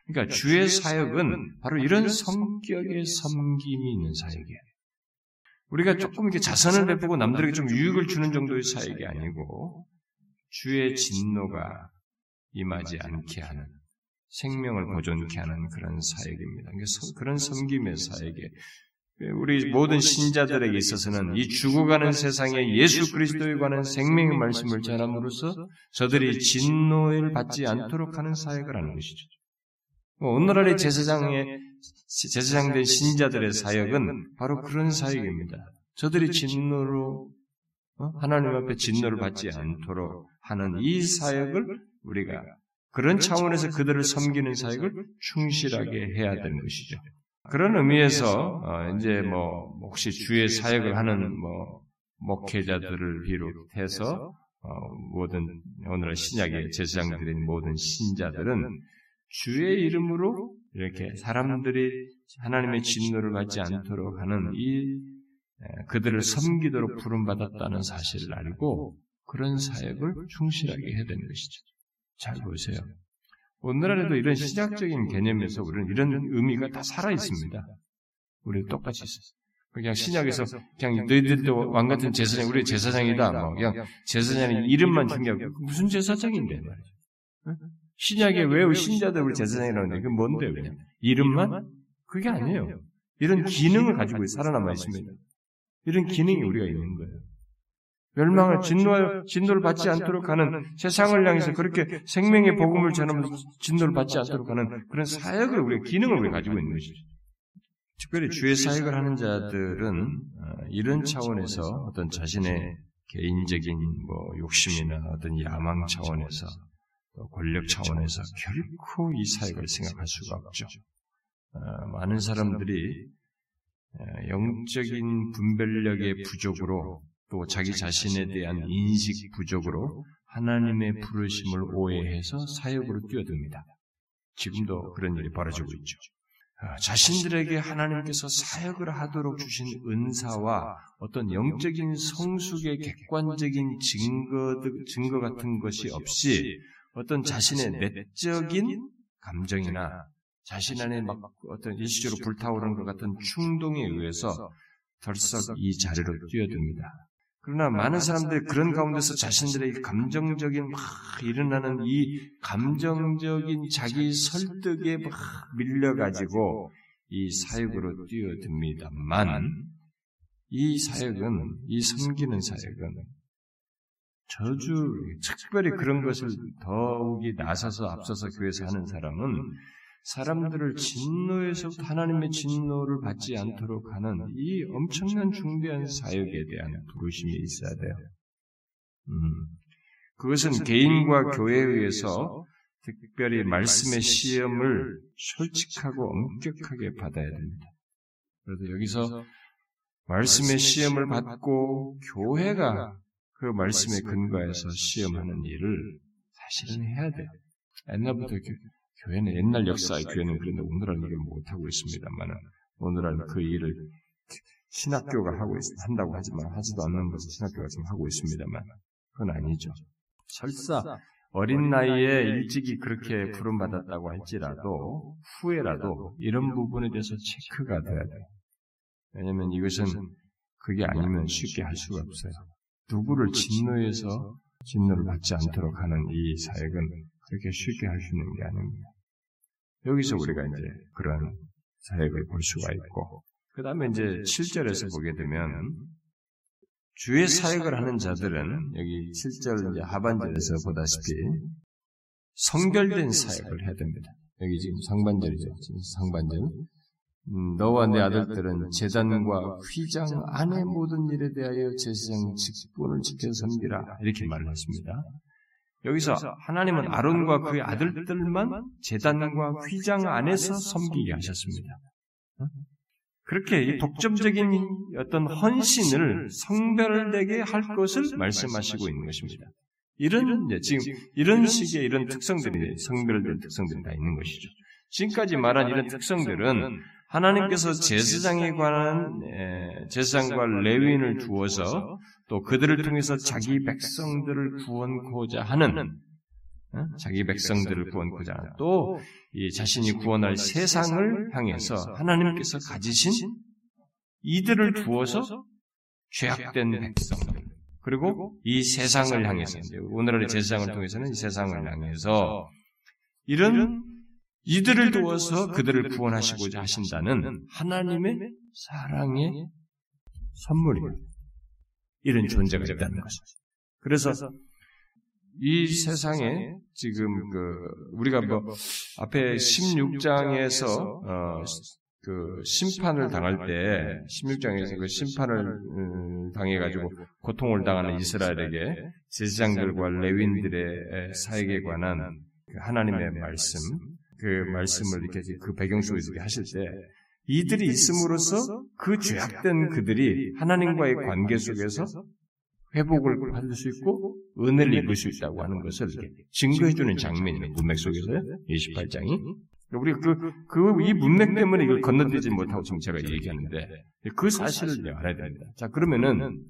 그러니까 주의 사역은 바로 이런 성격의 섬김이 있는 사역이에요. 우리가 조금 이렇게 자선을 베푸고 남들에게 좀 유익을 주는 정도의 사역이 아니고 주의 진노가 임하지 않게 하는 생명을 보존케 하는 그런 사역입니다. 그런 섬김의 사역에 우리 모든 신자들에게 있어서는 이 죽어가는 세상에 예수 그리스도에 관한 생명의 말씀을 전함으로써 저들이 진노를 받지 않도록 하는 사역을 하는 것이죠. 뭐 오늘날의 제사장의 제사장된 신자들의 사역은 바로 그런 사역입니다. 저들이 진노로 어? 하나님 앞에 진노를 받지 않도록 하는 이 사역을 우리가 그런 차원에서 그들을 섬기는 사역을 충실하게 해야 되는 것이죠. 그런 의미에서 어, 이제 뭐 혹시 주의 사역을 하는 뭐 목회자들을 비롯해서 어, 모든 오늘 신약의 제사장들인 모든 신자들은 주의 이름으로 이렇게 사람들이 하나님의 진노를 받지 않도록 하는 이 그들을 섬기도록 부름받았다는 사실을 알고 그런 사역을 충실하게 해야 되는 것이죠. 잘 보세요. 오늘날에도 이런 신학적인 개념에서 우리는 이런 의미가 다 살아 있습니다. 우리 똑같이 있어요. 그냥 신약에서 그냥 너희들도 왕 같은 제사장, 우리 제사장이다. 뭐 그냥 제사장의 이름만 중요하고 무슨 제사장인데 말이죠. 신약에 왜 신자들 우리 제사장이라는데 그게 뭔데요? 그냥 이름만 그게 아니에요. 이런 기능을 가지고 살아남아 있습니다. 이런 기능이 우리가 있는 거예요. 멸망을 진노 진노를 받지 않도록 하는 세상을 향해서 그렇게 생명의 복음을 전하면서 진노를 받지 않도록 하는 그런 사역을 우리가 기능을 우리가 가지고 있는 것이죠. 특별히 주의 사역을 하는 자들은 어, 이런 차원에서 어떤 자신의 개인적인 뭐 욕심이나 어떤 야망 차원에서 권력 차원에서 결코 이 사역을 생각할 수가 없죠. 어, 많은 사람들이 어, 영적인 분별력의 부족으로 또 자기 자신에 대한 인식 부족으로 하나님의 부르심을 오해해서 사역으로 뛰어듭니다. 지금도 그런 일이 벌어지고 있죠. 어, 자신들에게 하나님께서 사역을 하도록 주신 은사와 어떤 영적인 성숙의 객관적인 증거, 증거 같은 것이 없이 어떤 자신의 내적인 감정이나 자신 안에 막 어떤 일시적으로 불타오르는 것 같은 충동에 의해서 덜썩 이 자리로 뛰어듭니다. 그러나 많은 사람들이 그런 가운데서 자신들의 감정적인 막 일어나는 이 감정적인 자기 설득에 막 밀려가지고 이 사역으로 뛰어듭니다만 이 사역은 이 섬기는 사역은 저주 특별히 그런 것을 더욱이 나서서 앞서서 교회에서 하는 사람은 사람들을 진노에서부터 하나님의 진노를 받지 않도록 하는 이 엄청난 중대한 사역에 대한 부르심이 있어야 돼요. 음, 그것은 개인과 교회에 의해서 특별히 말씀의 시험을 솔직하고 엄격하게 받아야 됩니다. 그래서 여기서 말씀의 시험을 받고 교회가 그 말씀에 근거해서 시험하는 일을 사실은 해야 돼요. 옛날부터 교회는 옛날 역사의 교회는 그런데 오늘날 이걸 못하고 있습니다만 오늘날 그 일을 신학교가 하고 있, 한다고 하지만 하지도 않는 것을 신학교가 지금 하고 있습니다만 그건 아니죠. 설사 어린 나이에 일찍이 그렇게 부름받았다고 할지라도 후에라도 이런 부분에 대해서 체크가 돼야 돼요. 왜냐하면 이것은 그게 아니면 쉽게 할 수가 없어요. 누구를 진노해서 진노를 받지 않도록 하는 이 사역은 그렇게 쉽게 할 수 있는 게 아닙니다. 여기서 우리가 이제 그런 사역을 볼 수가 있고, 그 다음에 이제 7절에서 보게 되면, 주의 사역을 하는 자들은 여기 7절 이제 하반절에서 보다시피 성결된 사역을 해야 됩니다. 여기 지금 상반절이죠. 지금 상반절. 음, 너와 내 아들들은 재단과 휘장 안의 모든 일에 대하여 제사장 직분을 지켜 섬기라 이렇게 말을 했습니다. 여기서 하나님은 아론과 그의 아들들만 재단과 휘장 안에서 섬기게 하셨습니다. 그렇게 이 독점적인 어떤 헌신을 성별되게 할 것을 말씀하시고 있는 것입니다. 이런 지금 이런 식의 이런 특성들이 성별된 특성들이 다 있는 것이죠. 지금까지 말한 이런 특성들은 하나님께서 제사장에 관한 제사장과 레위인을 두어서 또 그들을 통해서 자기 백성들을 구원코자 하는 어? 자기 백성들을 구원코자 하는 또 자신이 구원할 세상을 향해서 하나님께서 가지신 이들을 두어서 죄악된 백성들 그리고 이 세상을 향해서 오늘의 제사장을 통해서는 이 세상을 향해서 이런 이들을 도와서 그들을 구원하시고자 하신다는 하나님의 사랑의 선물입니다. 이런 존재가 있다는 것이죠. 그래서 이 세상에 지금 그 우리가 뭐 앞에 16장에서 어, 그 심판을 당할 때 16장에서 그 심판을 음, 당해 가지고 고통을 당하는 이스라엘에게 제사장들과 레윈들의 사역에 관한 그 하나님의 말씀 그 말씀을 이렇게 그 배경 속에서 하실 때 이들이 있음으로써 그 죄악된 그들이 하나님과의 관계 속에서 회복을 받을 수 있고 은혜를 입을 수 있다고 하는 것을 증거해 주는 장면이에요. 문맥 속에서요. 28장이. 우리 그, 그, 이 문맥 때문에 이걸 건너뛰지 못하고 지금 제가 얘기하는데, 그 사실을 알아야 됩니다. 자, 그러면은,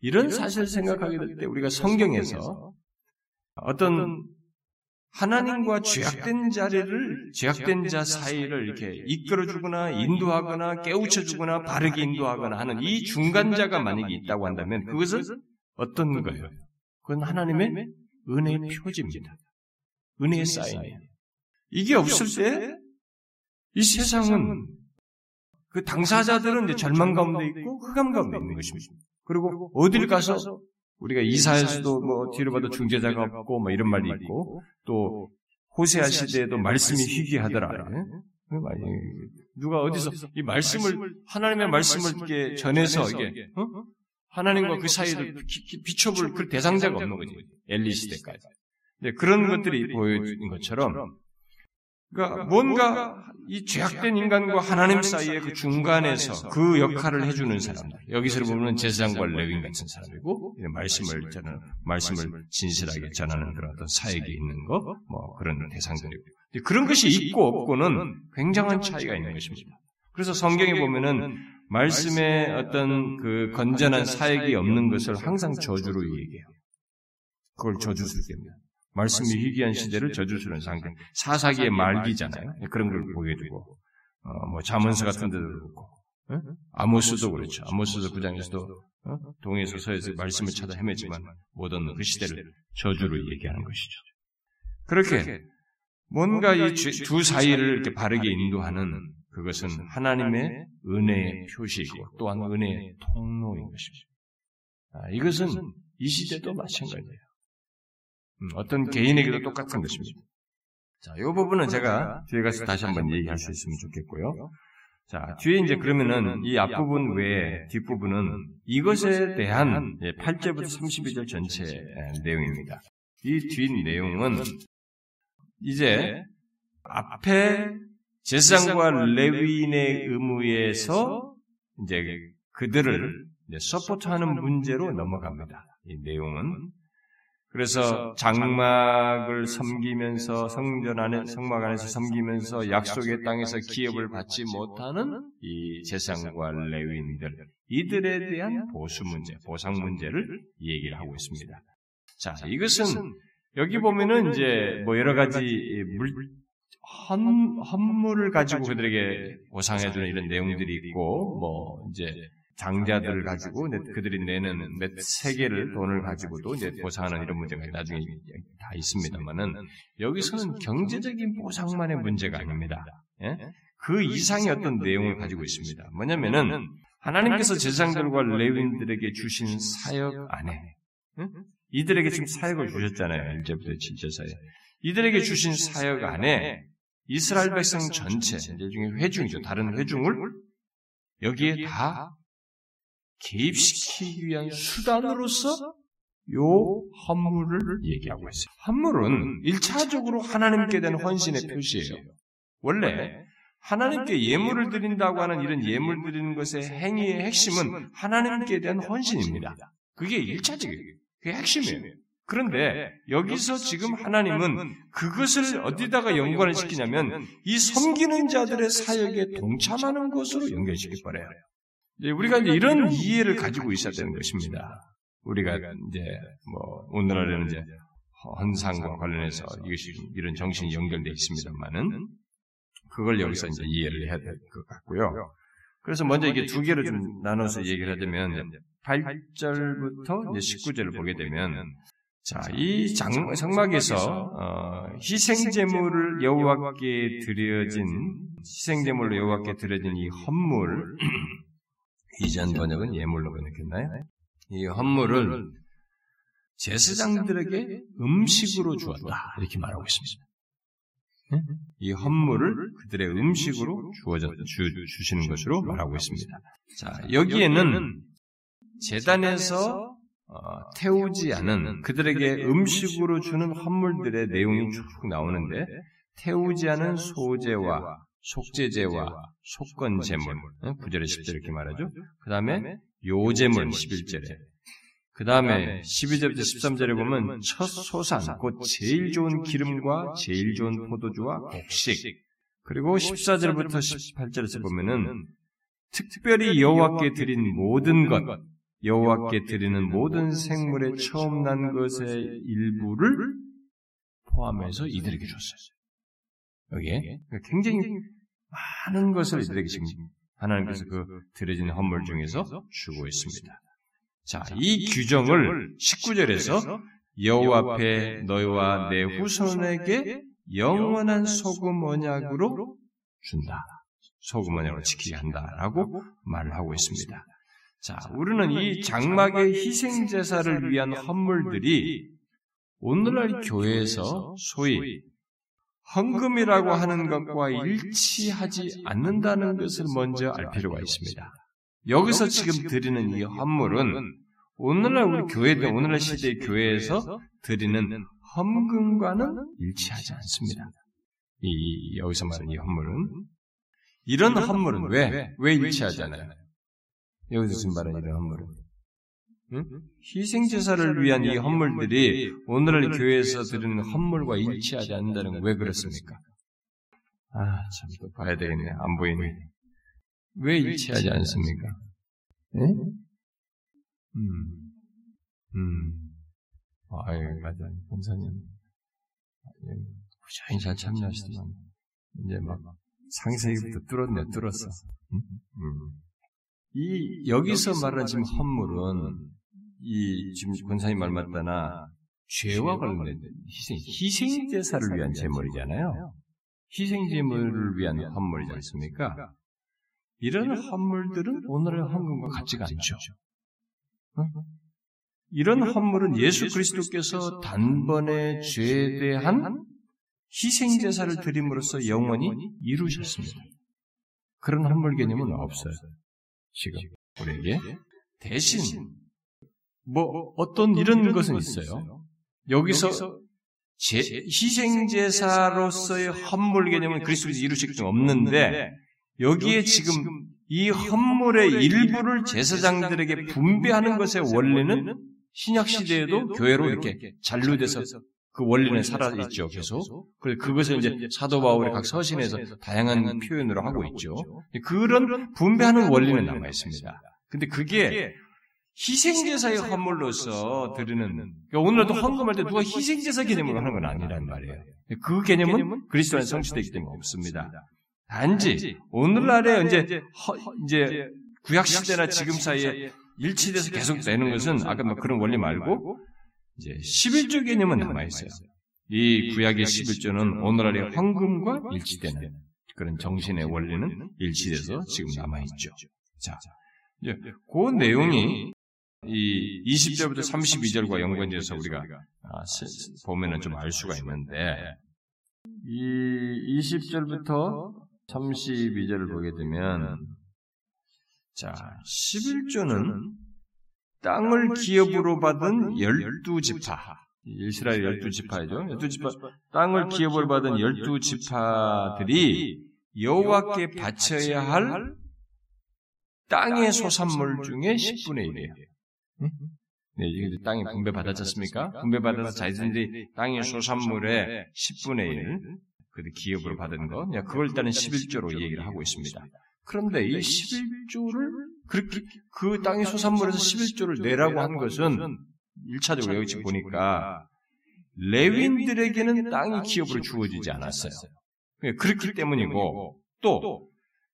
이런 사실을 생각하게 될 때 우리가 성경에서 어떤 하나님과 죄악된 자리를, 죄악된 자 사이를 이렇게 이끌어주거나 인도하거나 깨우쳐주거나 바르게 인도하거나 하는 이 중간자가 만약에 있다고 한다면 그것은 어떤 거예요? 그건 하나님의 은혜의 표지입니다. 은혜의 사인이에요. 이게 없을 때 이 세상은 그 당사자들은 이제 절망 가운데 있고 흑암 가운데 있는 것입니다. 그리고 어딜 가서 우리가 이사에서도 뭐 뒤로 봐도 중재자가 없고 뭐 이런 말이 있고 또 호세아 시대에도 말씀이 희귀하더라. 예? 누가 어디서 이 말씀을 하나님의 말씀을 이렇게 전해서 이게 어? 하나님과 그 사이를 비춰볼 그 대상자가 없는 거지. 엘리 시대까지. 네, 그런 것들이 보여진 것처럼 그러니까 뭔가 이 죄악된 인간과 하나님 사이의 그 중간에서 그 역할을 해주는 사람들. 여기서 보면 제사장과 레윈 같은 사람이고 말씀을 전하는 말씀을 진실하게 전하는 그런 어떤 사역이 있는 거, 뭐 그런 대상들이고 그런 것이 있고 없고는 굉장한 차이가 있는 것입니다. 그래서 성경에 보면은 말씀의 어떤 그 건전한 사역이 없는 것을 항상 저주로 얘기해요. 그걸 저주스럽게 합니다. 말씀이 희귀한 시대를 저주스러운 상태. 사사기의 말기잖아요. 그런 걸 보여주고, 어, 뭐, 자문서 같은 데도 그렇고, 어? 아모스도 그렇죠. 아모스도 구장에서도, 어? 동에서 서에서 말씀을 찾아 헤매지만 못 얻는 그 시대를 저주로 얘기하는 것이죠. 그렇게, 뭔가 이 두 사이를 이렇게 바르게 인도하는 그것은 하나님의 은혜의 표시이고 또한 은혜의 통로인 것입니다. 아, 이것은 이 시대도 마찬가지예요. 음, 어떤 개인에게도 똑같은 것입니다. 자, 이 부분은 제가 뒤에 가서 다시 한번 얘기할 수 있으면 좋겠고요. 자, 뒤에 이제 그러면은 이 앞부분 외에 뒷부분은 이것에 대한 8절부터 32절 전체 내용입니다. 이 뒷 내용은 이제 앞에 제사장과 레위인의 의무에서 이제 그들을 서포트하는 문제로 넘어갑니다. 이 내용은 그래서 장막을 섬기면서 성전 안에 성막 안에서 섬기면서 약속의 땅에서 기업을 받지 못하는 이 제사장과 레위인들. 이들에 대한 보수 문제, 보상 문제를 얘기를 하고 있습니다. 자, 이것은 여기 보면은 이제 뭐 여러 가지 물 헌, 헌물을 가지고 그들에게 보상해주는 이런 내용들이 있고, 뭐, 이제, 장자들을 가지고 그들이 내는 몇 세계를 돈을 가지고도 이제 보상하는 이런 문제가 나중에 다 있습니다만은 여기서는 경제적인 보상만의 문제가 아닙니다. 예? 그 이상의 어떤 내용을 가지고 있습니다. 뭐냐면은 하나님께서 제사장들과 레위인들에게 주신 사역 안에 이들에게 지금 사역을 주셨잖아요. 이제부터 7절사에 이들에게 주신 사역 안에 이스라엘 백성 전체, 중에 회중이죠. 다른 회중을 여기에 다 개입시키기 위한 수단으로서 요 헌물을 얘기하고 있어요. 헌물은 1차적으로 하나님께 대한 헌신의 표시예요. 원래 하나님께 예물을 드린다고 하는 이런 예물 드리는 것의 행위의 핵심은 하나님께 대한 헌신입니다. 그게 1차적이에요. 그게 핵심이에요. 그런데 여기서 지금 하나님은 그것을 어디다가 연관을 시키냐면 이 섬기는 자들의 사역에 동참하는 것으로 연결시킬 거래요. 우리가 이제 이런 이해를 가지고 있어야 되는 것입니다. 우리가 이제 뭐 오늘날에는 이제 헌상과 관련해서 이것이 이런 정신이 연결되어 있습니다만은 그걸 여기서 이제 이해를 해야 될 것 같고요. 그래서 먼저 이게 두 개로 좀 나눠서 얘기를 하자면 8절부터 이제 19절을 보게 되면 자, 이 장, 성막에서 어, 희생 제물을 여호와께 드려진 희생 제물로 여호와께 드려진 이 헌물 이전 번역은 예물로 번역했나요? 이 헌물을 제사장들에게 음식으로 주었다. 이렇게 말하고 있습니다. 이 헌물을 그들의 음식으로 주어져, 주, 주시는 것으로 말하고 있습니다. 자, 여기에는 재단에서 어, 태우지 않은 그들에게 음식으로 주는 헌물들의 내용이 쭉 나오는데 태우지 않은 소재와 속죄제와 속건제물, 구절에 10절 이렇게 말하죠. 그 다음에 요제물 11절에. 그 다음에 12절부터 13절에 보면 첫 소산, 곧 제일 좋은 기름과 제일 좋은 포도주와 곡식, 그리고 14절부터 18절에서 보면은 특별히 여호와께 드린 모든 것, 여호와께 드리는 모든 생물의 처음 난 것의 일부를 포함해서 이들에게 줬어요. 여기에 굉장히 많은 것을 이들에게 지금 하나님께서 그 드려진 헌물 중에서 주고 있습니다. 자, 이 규정을 19절에서 여호와 앞에 너희와 내 후손에게 영원한 소금 언약으로 준다. 소금 언약으로 지키게 한다라고 말을 하고 있습니다. 자, 우리는 이 장막의 희생 제사를 위한 헌물들이 오늘날 교회에서 소위 헌금이라고 하는 것과 일치하지 않는다는 것을 먼저 알 필요가 있습니다. 여기서 지금 드리는 이 헌물은 오늘날 우리 교회들, 오늘날 시대의 교회에서 드리는 헌금과는 일치하지 않습니다. 이, 여기서 말하는 이 헌물은 이런 헌물은 왜, 왜 일치하지 않아요? 여기서 지금 말하는 이런 헌물은 응? 희생 제사를 위한 이 헌물들이 오늘날 교회에서 드리는 헌물과 일치하지 않는다는 건 왜 그렇습니까? 아, 참, 또 봐야 되겠네. 안 보이네. 왜 일치하지 않습니까? 예? 음, 음. 아유, 맞아요. 본사님. 부지런히 잘 참여하시더만. 이제 막, 상세히부터 뚫었네, 뚫었어. 음? 음. 이, 여기서 말하는 지금 헌물은, 이, 지금 권사님 말 맞다나, 죄와 관련된 희생, 희생 제사를 위한 제물이잖아요. 희생 제물을 위한 헌물이지 않습니까? 이런 헌물들은 오늘의 헌금과 같지가 않죠. 이런 헌물은 예수 그리스도께서 단번에 죄에 대한 희생 제사를 드림으로써 영원히 이루셨습니다. 그런 헌물 개념은 없어요. 지금 우리에게 대신 뭐 어떤 이런 것은 있어요. 여기서 제, 희생제사로서의 헌물 개념은 그리스도에서 이루실 수 없는데 여기에 지금 이 헌물의 일부를 제사장들에게 분배하는 것의 원리는 신약 시대에도 교회로 이렇게 잔류돼서 그 원리는 살아있죠, 계속. 그것을 이제 사도 바울의 각 서신에서 다양한 표현으로 하고 있죠. 그런 분배하는 원리는 남아 있습니다. 근데 그게 희생제사의 헌물로서 드리는, 그러니까 오늘도 헌금할 때 누가 희생제사 개념으로 하는 건 아니란 말이에요. 그 개념은 그리스도 안에 성취되기 때문에 없습니다. 단지 오늘날에 이제 허, 이제 구약 시대나 지금 사이에 일치돼서 계속 내는 것은 아까 뭐 그런 원리 말고 이제 11조 개념은 남아 있어요. 이 구약의 11조는 오늘날의 황금과 일치되는 그런 정신의 원리는 일치돼서 지금 남아 있죠. 자, 이제 그 내용이 이 20절부터 32절과 연관돼서 우리가 아, 보면은 좀 알 수가 있는데 이 20절부터 32절을 보게 되면 자, 11조는 땅을 기업으로 받은 열두 지파. 이스라엘 열두 지파이죠. 열두 지파. 땅을 기업으로 받은 열두 지파들이 여호와께 바쳐야 할 땅의 소산물 중에 10분의 1이에요. 네, 이게 땅이 분배받았지 않습니까? 분배받아서 자신들이 땅의 소산물의 10분의 1, 그 기업으로 받은 거, 그걸 일단은 11조로 얘기를 하고 있습니다. 그런데 이 11조를 그렇게 그 땅의 소산물에서 11조를 내라고 한 것은 1차적으로 여기 보니까 레윈들에게는 땅이 기업으로 주어지지 않았어요. 그렇기 때문이고 또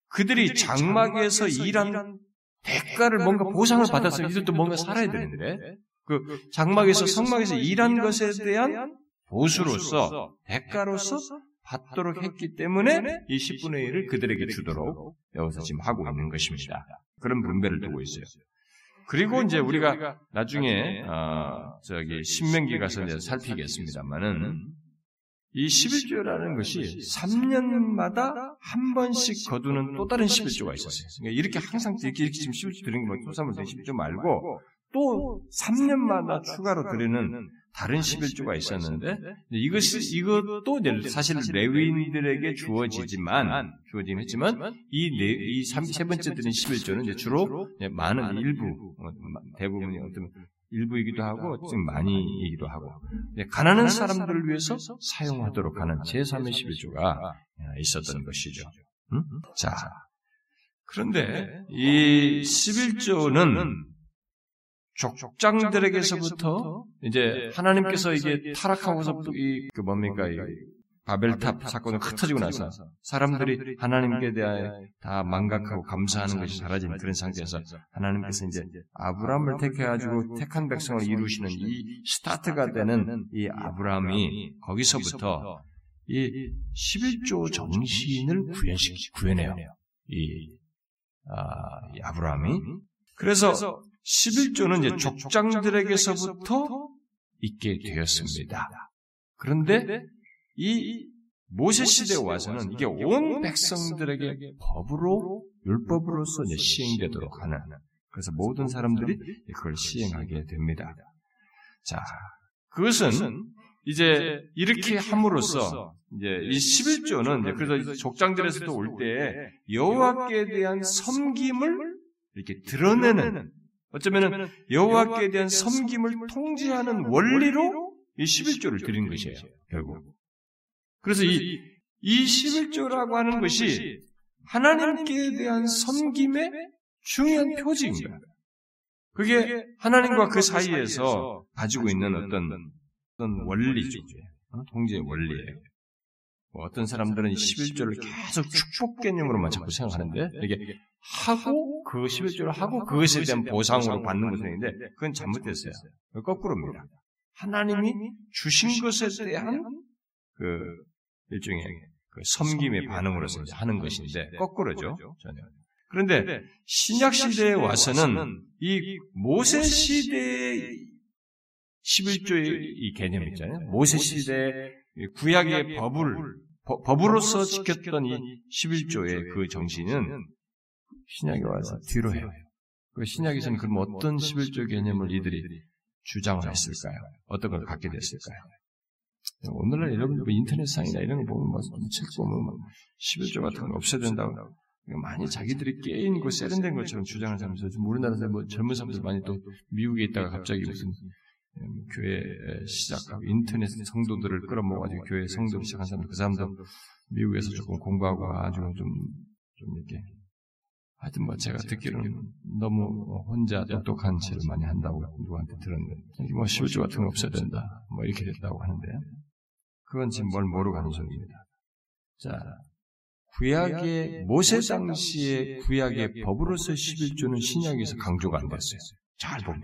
그들이 장막에서 일한 대가를 뭔가 보상을 받았으면 이들도 뭔가 살아야 되는데 그 장막에서 성막에서 일한 것에 대한 보수로서 대가로서 받도록 했기 때문에 이 10분의 1을 그들에게 주도록 여기서 지금 하고 있는 것입니다. 그런 분배를 두고 있어요. 그리고 이제 우리가 나중에 어, 저기 신명기 가서 이제 살피겠습니다만은 이 11조라는 것이 3년마다 한 번씩 거두는 또 다른 11조가 있었어요. 그러니까 이렇게 항상 이렇게, 이렇게 지금 11조 드리는 거, 된 11조 말고 또 3년마다 추가로 드리는 다른 11조가 있었는데 이것이 이것도 사실 레위인들에게 주어지지만 주어지긴 했지만 이이세 번째 드린 11조는 이제 주로 많은 일부 어, 대부분이 어떤 일부이기도 하고 좀 많이이기도 하고. 가난한 사람들을 위해서 사용하도록 하는 제3의 11조가 있었던 것이죠. 음? 자, 그런데 이 11조는 족장들에게서부터 이제 하나님께서 이게 타락하고서 이그 뭡니까 이 바벨탑 사건이 흩어지고 나서 사람들이 하나님께 대하여 다 망각하고 감사하는 것이 사라진 그런 상태에서 하나님께서 이제 아브라함을 택해가지고 택한 백성을 이루시는 이 스타트가 되는 이 아브라함이 거기서부터 이 11조 정신을 구현시, 구현해요. 이, 아, 이 아브라함이. 그래서 11조는 이제 족장들에게서부터 있게 되었습니다. 그런데 이 모세 시대에 와서는 이게 온 백성들에게 법으로 율법으로서 시행되도록 하는 그래서 모든 사람들이 그걸 시행하게 됩니다. 자, 그것은 이제 이렇게 함으로써 이제 이 11조는 이제 그래서 족장들에서도 올 때 여호와께 대한 섬김을 이렇게 드러내는 어쩌면은 여호와께 대한 섬김을 통제하는 원리로 이 11조를 드린 것이에요. 결국. 그래서 이, 이 11조라고 하는 것이 하나님께 대한 섬김의 중요한 표지입니다. 그게 하나님과 그 사이에서 가지고 있는 어떤, 어떤 원리죠. 어? 통제의 원리예요. 뭐 어떤 사람들은 이 11조를 계속 축복 개념으로만 자꾸 생각하는데, 이게 하고, 그 11조를 하고 그것에 대한 보상으로 받는 것인데, 그건 잘못됐어요. 거꾸로입니다. 하나님이 주신 것에 대한 그 일종의 그 섬김의 반응으로서 하는 것인데 거꾸로죠. 전혀. 그런데 신약 시대에 와서는 이 모세 시대의 11조의 이 개념 있잖아요. 모세 시대 구약의 법을 법으로서 지켰던 이 11조의 그 정신은 신약에 와서 뒤로 해요. 그 신약에서는 그럼 어떤 11조 개념을 이들이 주장을 했을까요? 어떤 걸 갖게 됐을까요? 오늘날 여러분 뭐 인터넷상이나 이런 거 보면 뭐책 보면 뭐 11조 같은 거 없애야 된다고 많이 자기들이 깨인고 세련된 것처럼 주장을 하면서 우리나라에서 뭐 젊은 사람들 많이 또 미국에 있다가 갑자기 무슨 음, 교회 시작하고 인터넷 성도들을 끌어모아가지고 교회 성도를 시작한 사람들 그 사람도 미국에서 조금 공부하고 아주 좀, 좀 이렇게 하여튼 뭐 제가 듣기로는 너무 혼자 똑똑한 채를 많이 한다고 누구한테 들었는데 뭐 11조 같은 거 없어야 된다 뭐 이렇게 됐다고 하는데 그건 지금 뭘 모르고 하는 소리입니다. 자, 구약의 모세 당시의 구약의 법으로서 11조는 신약에서 강조가 안 됐어요. 잘 보면.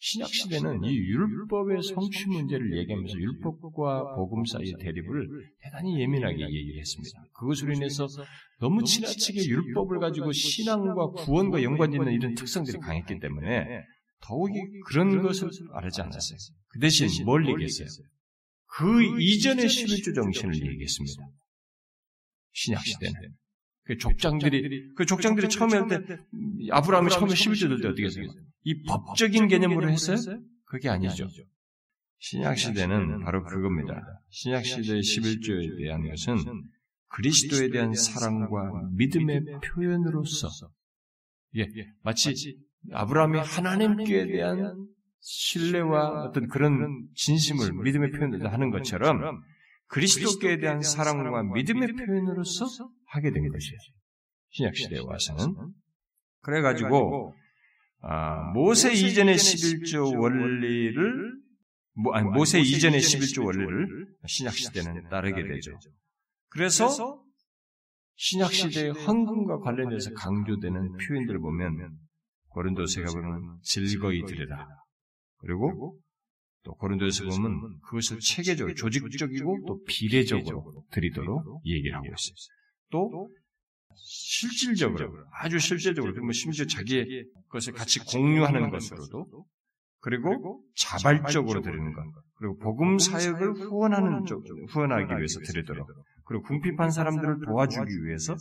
신약 시대는 이 율법의 성취 문제를 얘기하면서 율법과 복음 사이의 대립을 대단히 예민하게 얘기를 했습니다. 그것으로 인해서 너무 지나치게 율법을 가지고 신앙과 구원과 연관짓는 이런 특성들이 강했기 때문에 더욱이 그런 것을 알지 않았어요. 그 대신 뭘 얘기했어요? 그 이전의 11조 정신을 얘기했습니다. 신약 시대는. 그 족장들이, 그 족장들이 처음에 할 때, 아브라함이 처음에 11조 들때 어떻게 했어요? 이 법적인 개념으로 했어요? 그게 아니죠. 신약 시대는 바로 그겁니다. 신약 시대의 11조에 대한 것은 그리스도에 대한 사랑과 믿음의 표현으로서, 예, 마치 아브라함이 하나님께 대한 신뢰와 어떤 그런 진심을 믿음의 표현을 하는 것처럼 그리스도께 대한 사랑과 믿음의 표현으로서 하게 된 것이에요. 신약 시대에 와서는 그래가지고 아, 모세 이전의 11조 원리를 모, 아니, 모세 이전의 11조 원리를 신약 시대는 따르게 되죠. 그래서 신약 시대의 헌금과 관련해서 강조되는 표현들을 보면 고린도서가 보면 즐거이 들으라 그리고 또 고린도에서 보면 그것을 체계적으로 조직적이고 또 비례적으로 드리도록 얘기를 하고 있어요. 또 실질적으로 아주 실질적으로 뭐 심지어 자기의 것을 같이 공유하는 것으로도 그리고 자발적으로 드리는 것 그리고 복음 사역을 후원하는 쪽 후원하기 위해서 드리도록 그리고 궁핍한 사람들을 도와주기 위해서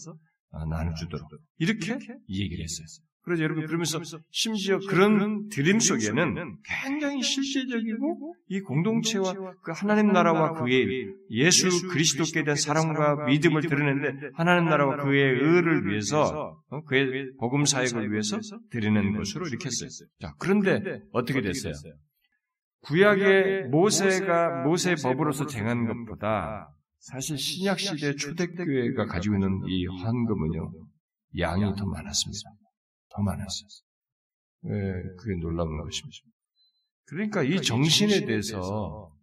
나눠주도록. 이렇게 얘기를 했어요. 그래서 여러분 그러면서 심지어 그런 드림 속에는 굉장히 실제적이고 이 공동체와 그 하나님 나라와 그의 예수 그리스도께 대한 사랑과 믿음을 드러내는데 하나님 나라와 그의 의를 위해서 어? 그의 복음 사역을 위해서 드리는 것으로 이렇게 했어요. 자 그런데 어떻게 됐어요? 구약의 모세가 모세 법으로서 쟁한 것보다 사실 신약 시대 초대교회가 가지고 있는 이 헌금은요 양이 더 많았습니다. 더 많았어요. 왜 그게 놀라운 것입니다. 그러니까 이 정신에 대해서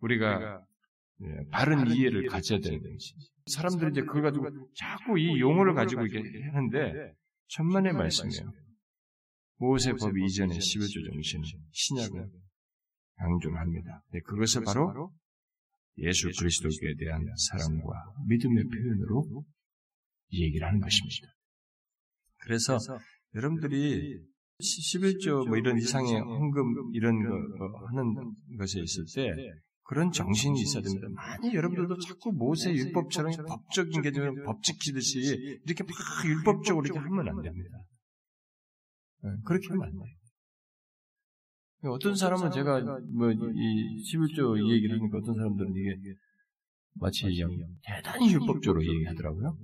우리가 예, 바른 이해를 가져야 되는 것이 사람들이 이제 그걸 가지고 자꾸 이 용어를 가지고 이렇게 하는데 천만의 말씀이에요. 모세 법 이전의 11조 정신은 신약은 강조합니다. 네, 그것을 바로 예수 그리스도에 대한 사랑과 믿음의 표현으로 얘기를 하는 것입니다. 그래서 여러분들이 11조 뭐 이런 이상의 헌금 이런 거 하는 것에 있을 때 그런 정신이 있어야 됩니다. 많이 여러분들도 자꾸 모세 율법처럼 법적인 게 되면 법 지키듯이 이렇게 막 율법적으로 이렇게 하면 안 됩니다. 네, 그렇게 하면 안 돼요. 어떤 사람은 제가 뭐 이 11조 이 얘기를 하니까 어떤 사람들은 이게 마치 대단히 율법적으로 얘기하더라고요.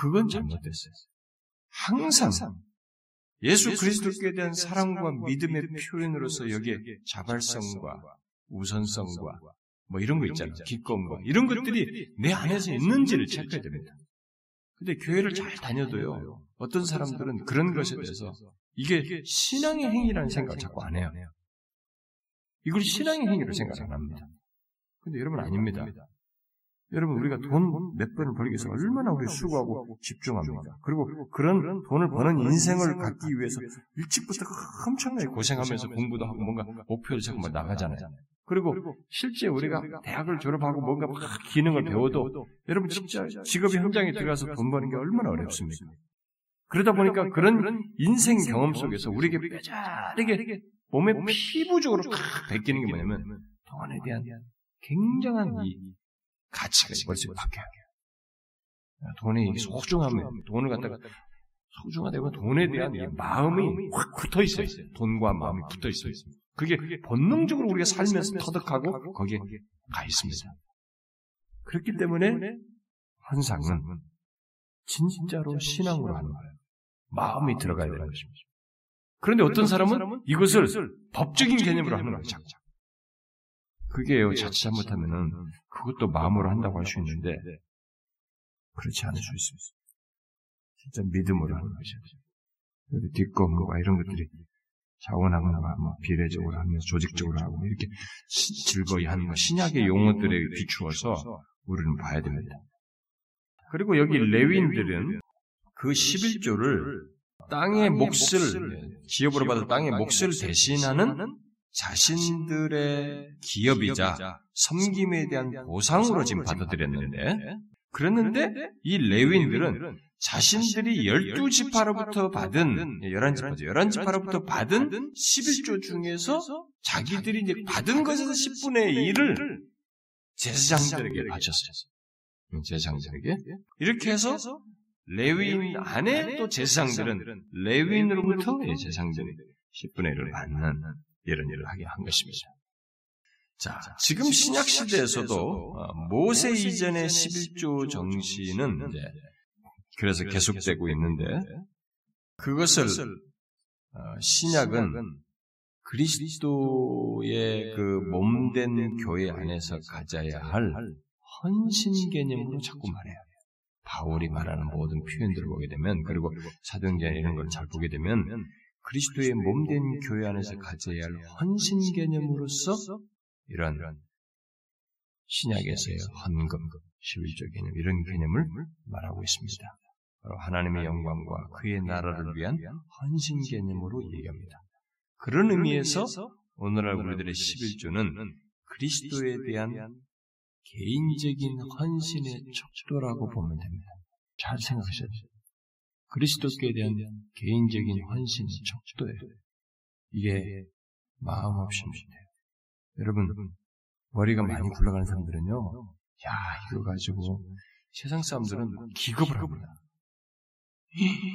그건 잘못됐어요. 항상 예수 그리스도께 대한 사랑과 믿음의 표현으로서 여기에 자발성과 우선성과 뭐 이런 거 있잖아요. 기꺼움과 이런 것들이 내 안에서 있는지를 체크해야 됩니다. 근데 교회를 잘 다녀도요. 어떤 사람들은 그런 것에 대해서 이게 신앙의 행위라는 생각을 자꾸 안 해요. 이걸 신앙의 행위로 생각 안 합니다. 근데 여러분 아닙니다. 여러분 우리가 돈 몇 번을 벌기 위해서 얼마나 우리 수고하고 집중합니다. 그리고 그런 돈을 버는 인생을 갖기 위해서 일찍부터 엄청나게 고생하면서 공부도 하고 뭔가 목표를 잡고 나가잖아요. 그리고 실제 우리가 대학을 졸업하고 뭔가 막 기능을 배워도 여러분 진짜 직업 현장에 들어가서 돈 버는 게 얼마나 어렵습니까? 그러다 보니까 그런 인생 경험 속에서 우리에게 뼈저리게 몸의 피부적으로 탁 베끼는 게 뭐냐면 돈에 대한 굉장한 이 가치가 벌써 바뀌어요. 돈이 소중하면 돈을 갖다가 소중하다면 돈에 대한 마음이 확 붙어 있어요. 돈과 마음이 붙어 있어요. 그게 본능적으로 우리가 살면서 터득하고 거기에 가 있습니다. 그렇기 때문에 환상은 진짜로 신앙으로 하는 거예요. 마음이 들어가야 되는 것입니다. 그런데 어떤 사람은 이것을 법적인 개념으로 하는 거예요. 그게요, 자칫 잘못하면은 그것도 마음으로 한다고 할 수 있는데 그렇지 않을 수 있습니다. 진짜 믿음으로 하는 것이죠. 뒷검과 이런 것들이 자원하거나 뭐 비례적으로 하면 조직적으로 하고 이렇게 즐거이 하는 거 신약의 용어들에 비추어서 우리는 봐야 됩니다. 그리고 여기 레윈들은 그 11조를 땅의 몫을 기업으로 받은 땅의 몫을 대신하는 자신들의 기업이자 섬김에 대한 보상으로 지금 받아들였는데 그랬는데 이 레윈들은 자신들이 열두 지파로부터 받은 열한 지파죠. 열한 지파로부터 받은 11조 중에서 자기들이 이제 받은 것에서 10분의 1을 제사장들에게 바쳤어요. 제사장들에게 이렇게 해서 레윈 안에 또 제사장들은 레윈으로부터 제사장들이 10분의 1을 받는 이런 일을 하게 한 것입니다. 자, 지금 신약 시대에서도 어, 모세 이전의 11조 정신은 이제 그래서 계속되고 있는데 그것을 어, 신약은 그리스도의 그 몸된 교회 안에서 가져야 할 헌신 개념으로 자꾸 말해요. 바울이 말하는 모든 표현들을 보게 되면 그리고 사도행전 이런 걸 잘 보게 되면 그리스도의 몸된 교회 안에서 가져야 할 헌신 개념으로서 이런 신약에서의 헌금, 11조 개념 이런 개념을 말하고 있습니다. 바로 하나님의 영광과 그의 나라를 위한 헌신 개념으로 얘기합니다. 그런 의미에서 오늘날 우리들의 11조는 그리스도에 대한 개인적인 헌신의 척도라고 보면 됩니다. 잘 생각하셔야 돼요. 그리스도께 대한 개인적인 헌신의 척도예요. 이게 마음 없이 못해요. 여러분, 머리가 많이 굴러가는 사람들은요, 야, 이거 가지고 세상 사람들은 기겁을 합니다.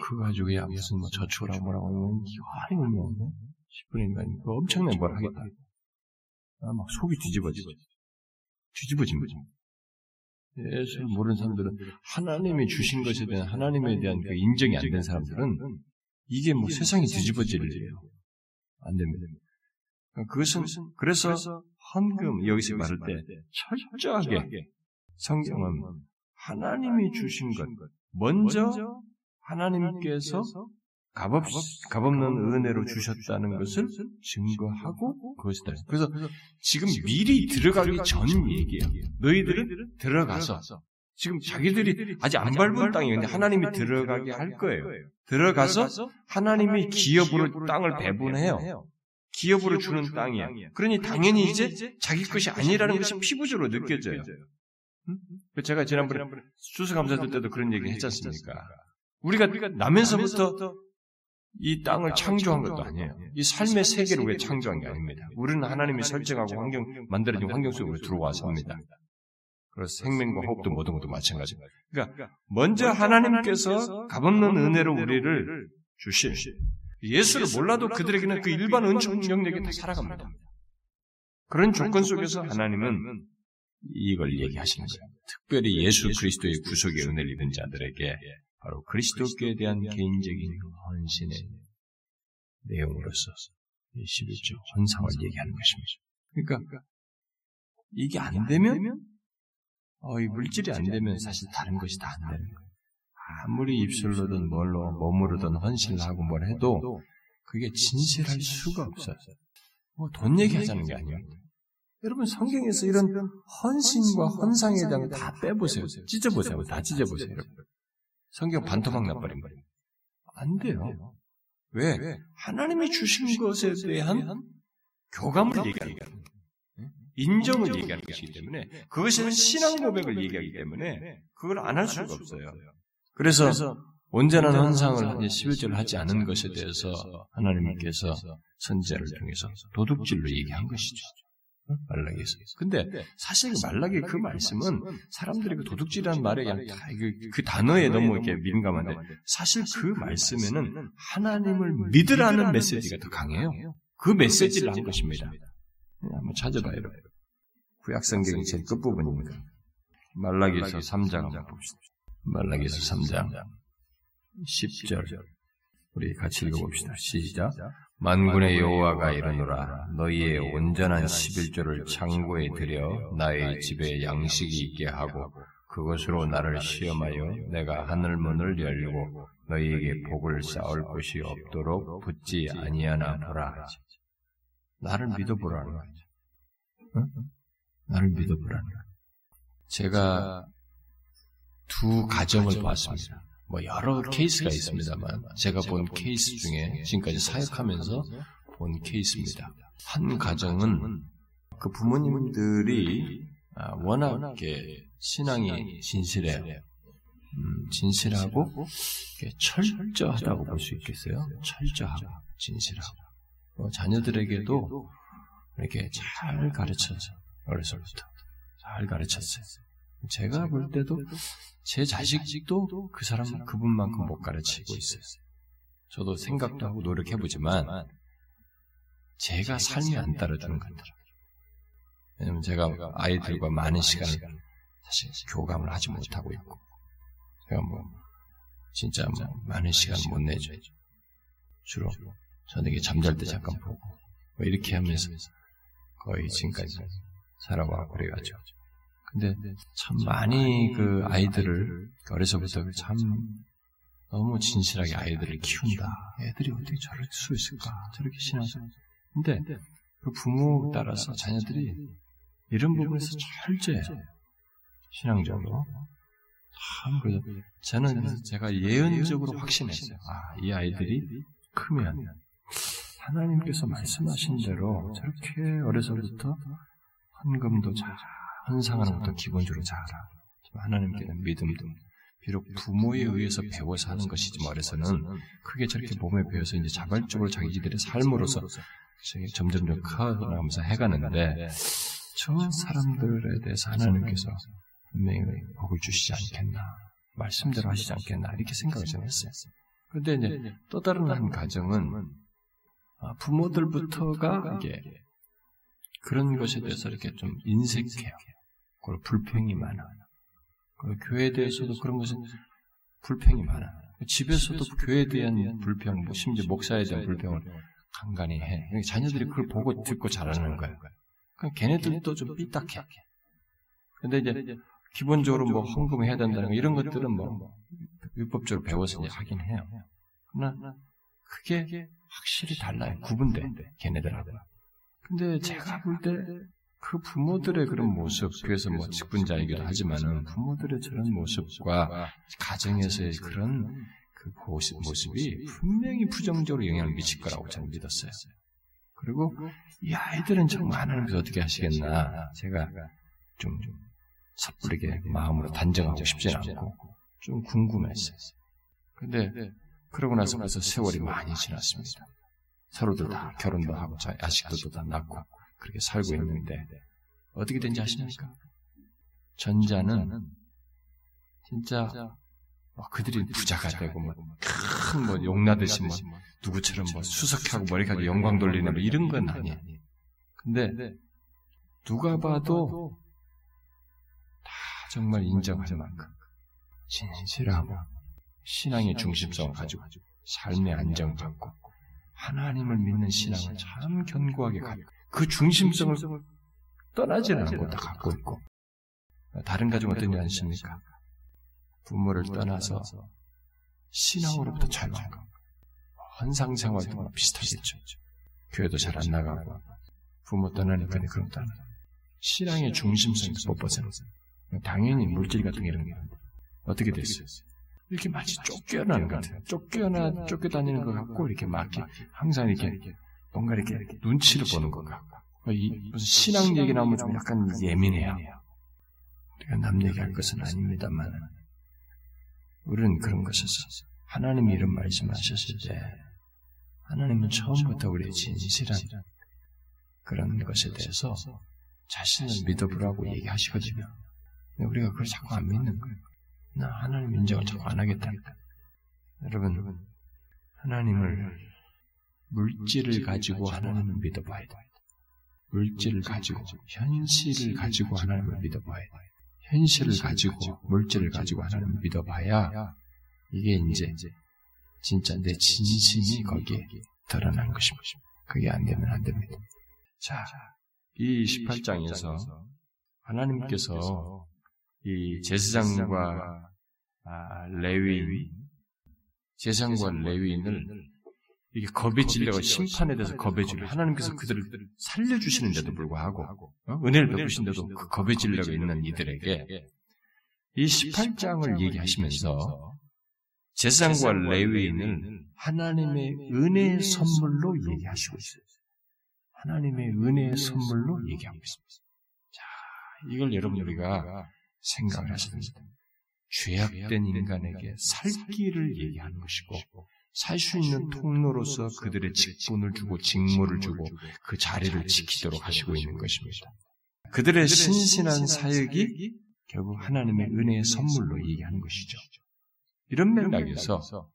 그 가지고 야 무슨 뭐 저축을 뭐라고 하면 이거 하는 거냐? 10분인가 그 엄청난 뭘 하겠다. 아, 막 속이 뒤집어지지. 뒤집어진 거지. 예수를 모르는 사람들은 하나님이 주신 것에 대한 하나님에 대한 그 인정이 안 된 사람들은 이게 뭐 세상이 뒤집어질 일이에요. 안 됩니다. 그것은 그래서 헌금 여기서 말할 때 철저하게 성경은 하나님이 주신 것 먼저 하나님께서 값없, 값없는 은혜로 주셨다는 것을 증거하고 그것이다. 그래서 지금 미리 들어가기 전 얘기예요. 너희들은 들어가서 지금 자기들이 아직 안 밟은 땅이데 하나님이 들어가게 할 거예요. 들어가서 하나님이 기업으로 땅을 배분해요. 기업으로 주는 땅이야. 그러니 당연히 이제 자기 것이 아니라는 것이 피부적으로 느껴져요. 제가 지난번에 수수감사들 때도 그런 얘기 했지 않습니까? 우리가 나면서부터 이 땅을 창조한 것도 아니에요. 이 삶의 세계를 왜 창조한 게 아닙니다. 우리는 하나님이 설정하고 환경, 만들어진 환경 속으로 들어와서 합니다. 그래서 생명과 호흡도 모든 것도 마찬가지입니다. 그러니까 먼저 하나님께서 값없는 은혜로 우리를 주신 예수를 몰라도 그들에게는 그 일반 은총 영역에 다 살아갑니다. 그런 조건 속에서 하나님은 이걸 얘기하시는 거예요. 특별히 예수 그리스도의 구속의 은혜를 입은 자들에게 바로 그리스도께 대한 개인적인 헌신의 내용으로서 11조 헌상을 얘기하는 것입니다. 그러니까 이게 안 되면 어, 이 물질이 안 되면 사실 다른 것이 다 안 되는 거예요. 아무리 입술로든 뭘로 몸으로든 헌신을 하고 뭘 해도 그게 진실할 수가 없어요. 뭐 돈 얘기하자는 게 아니에요. 여러분 성경에서 이런 헌신과 헌상에 대한 다 빼보세요. 찢어보세요. 다 찢어보세요. 여러분. 성경 반토막 나버린 거예요. 안 돼요. 왜? 하나님이 주신 것에 대한 교감을 얘기하는 거예요. 인정을 얘기하는 것이기 때문에 그것은 신앙 고백을 얘기하기 때문에 그걸 안 할 수가 없어요. 그래서 온전한 헌상을 11절 하지 않은 것에 대해서 하나님께서 선제를 통해서 도둑질로 얘기한 것이죠. 말라기에서. 근데 사실 말라기 그 말씀은 사람들이 그 도둑질이라는 말에 그냥 그, 그 단어에 너무 이렇게 민감한데 사실 그 말씀에는 하나님을 믿으라는 메시지가 더 강해요. 그 메시지를 한 것입니다. 한번 찾아봐요. 구약성경의 제일 끝부분입니다. 말라기에서 3장 한번 봅시다. 말라기에서 3장 10절 우리 같이 읽어봅시다. 시작. 만군의 여호와가 이르노라 너희의 온전한 11조를 창고에 들여 나의 집에 양식이 있게 하고 그것으로 나를 시험하여 내가 하늘 문을 열고 너희에게 복을 쌓을 곳이 없도록 붙지 아니하나 보라. 나를 믿어보라는 거죠. 응? 나를 믿어보라는 거죠. 제가 두 가정을 봤습니다. 뭐 여러 케이스가 있습니다만 제가 본 케이스 중에 지금까지 사역하면서 본 케이스입니다. 한 가정은 그 부모님들이 아, 워낙 신앙이 진실해요. 음, 진실하고 철저하다고 볼 수 있겠어요. 철저하고 진실하고 뭐 자녀들에게도 이렇게 잘 가르쳐서 어려서부터 잘 가르쳤어요. 제가 볼 때도 제 자식도 그 사람 그분만큼 못 가르치고 있어요. 저도 생각도 하고 노력해보지만 제가 삶이 안 따라주는 것 같아요. 왜냐면 제가 아이들과 많은 시간을 사실 교감을 하지 못하고 있고. 제가 뭐 진짜 뭐 많은 시간을 못 내죠. 주로 저녁에 잠잘 때 잠깐 보고 뭐 이렇게 하면서 거의 지금까지 살아와 그래가지고 근데 참 많이 그 아이들을 어려서부터 참 너무 진실하게 아이들을 키운다. 애들이 어떻게 저럴 수 있을까? 저렇게 신앙서. 근데 그 부모 따라서 자녀들이 이런 부분에서 철저해요. 신앙적으로. 참, 그래서 저는 제가 예언적으로 확신했어요. 아, 이 아이들이 크면 하나님께서 말씀하신 대로 저렇게 어려서부터 헌금도 잘 헌상하는 것도 기본적으로 잘 알아. 하나님께는 믿음도 비록 부모에 의해서 배워서 하는 것이지 말해서는 크게 저렇게 몸에 배워서 이제 자발적으로 자기들의 삶으로서 점점점 커나가면서 해가는데 저 사람들에 대해서 하나님께서 분명히 복을 주시지 않겠나 말씀대로 하시지 않겠나 이렇게 생각을 좀 했어요. 그런데 이제 또 다른 한 가정은 아, 부모들부터가 이게 그런 것에 대해서 이렇게 좀 인색해요. 그리고 불평이 많아. 교회에 대해서도 그런 것은 불평이 많아. 집에서도 교회에 대한 불평, 뭐 심지어 목사에 대한 불평을 간간히 해. 자녀들이 그걸 보고 듣고 자라는 거야. 그럼 걔네들도 좀 삐딱해. 근데 이제 기본적으로 뭐 헌금해야 된다는 거 이런 것들은 뭐 율법적으로 배워서 하긴 해요. 그러나 그게 확실히 달라요. 구분돼. 걔네들하고. 근데 제가 볼 때 그 부모들의 그런 모습, 그래서 뭐 직분자이기도 하지만은 부모들의 저런 모습과 가정에서의 그런 그 모습, 모습이 분명히 부정적으로 영향을 미칠 거라고 저는 믿었어요. 그리고 이 아이들은 정말 하나님께서 어떻게 하시겠나 제가 좀 섣부르게 마음으로 단정하고 싶지는 않고 좀 궁금했어요. 근데 그러고 나서 벌써 세월이 많이 지났습니다. 서로들 다 결혼도 하고 아식도 다 낳고 그렇게 살고 있는데 어떻게 된지 아십니까? 전자는 진짜 뭐 그들이 부자가 되고 뭐큰뭐 용나듯이 뭐 누구처럼 뭐 수석하고 머리카락 영광 돌리는 뭐 이런 건 아니에요. 근데 누가 봐도 다 정말 인정할 만큼 진실하고 신앙의 중심성을 가지고 삶의 안정받고 하나님을 믿는 신앙을 참 견고하게 갖고 그 중심성을 떠나지 않고 다 갖고 있고 다른 가정 어떤지 아십니까? 부모를 떠나서 신앙으로부터 자유한 것. 헌상 생활도 비슷하겠죠. 교회도 잘 안 나가고 부모 떠나니까 그런 떠나. 신앙의 중심성에서 못 벗어나서 당연히 물질 같은 게 이런 게 어떻게 됐어요? 이렇게 마치 쫓겨나는 것 같아요. 쫓겨나, 쫓겨다니는 것 같고, 이렇게 막, 항상 이렇게, 뭔가 이렇게 눈치를 보는 것 같고. 이, 무슨 신앙 얘기 나오면 좀 약간 예민해요. 우리가 남 얘기할 것은 아닙니다만, 우리는 그런 것에서, 하나님이 이런 말씀하셨을 때, 하나님은 처음부터 우리의 진실한 그런 것에 대해서 자신을 믿어보라고 얘기하시거든요. 우리가 그걸 자꾸 안 믿는 거예요. 나 하나님 인정을 자꾸 안 하겠다. 여러분, 하나님을 물질을 가지고 하나님을 믿어봐야 돼. 물질을 가지고, 현실을 가지고 하나님을 믿어봐야 돼. 현실을 가지고, 물질을 가지고 하나님을 믿어봐야 이게 이제 진짜 내 진심이 거기에 드러난 것입니다. 그게 안 되면 안 됩니다. 자, 이 18장에서 하나님께서 이 제사장과 아, 레위인, 제사장과 레위인을 이게 겁에 질려가 심판에 대해서 겁에 질려 하나님께서 그들을 살려주시는데도 불구하고 어? 은혜를 베푸신데도 그 겁에 질려가 있는 이들에게 이 18장을 얘기하시면서 제사장과 레위인을 하나님의 은혜의 선물로 얘기하시고 있어요. 하나님의 은혜의 선물로 얘기하고 있습니다. 자, 이걸 여러분 우리가 생각을 하셔야 됩니다. 죄악된 인간에게 살 길을 얘기하는 것이고 살 수 있는 통로로서 그들의 직분을 주고 직무를 주고 그 자리를 지키도록 하시고 있는 것입니다. 그들의 신신한 사역이 결국 하나님의 은혜의 선물로 얘기하는 것이죠. 이런 맥락에서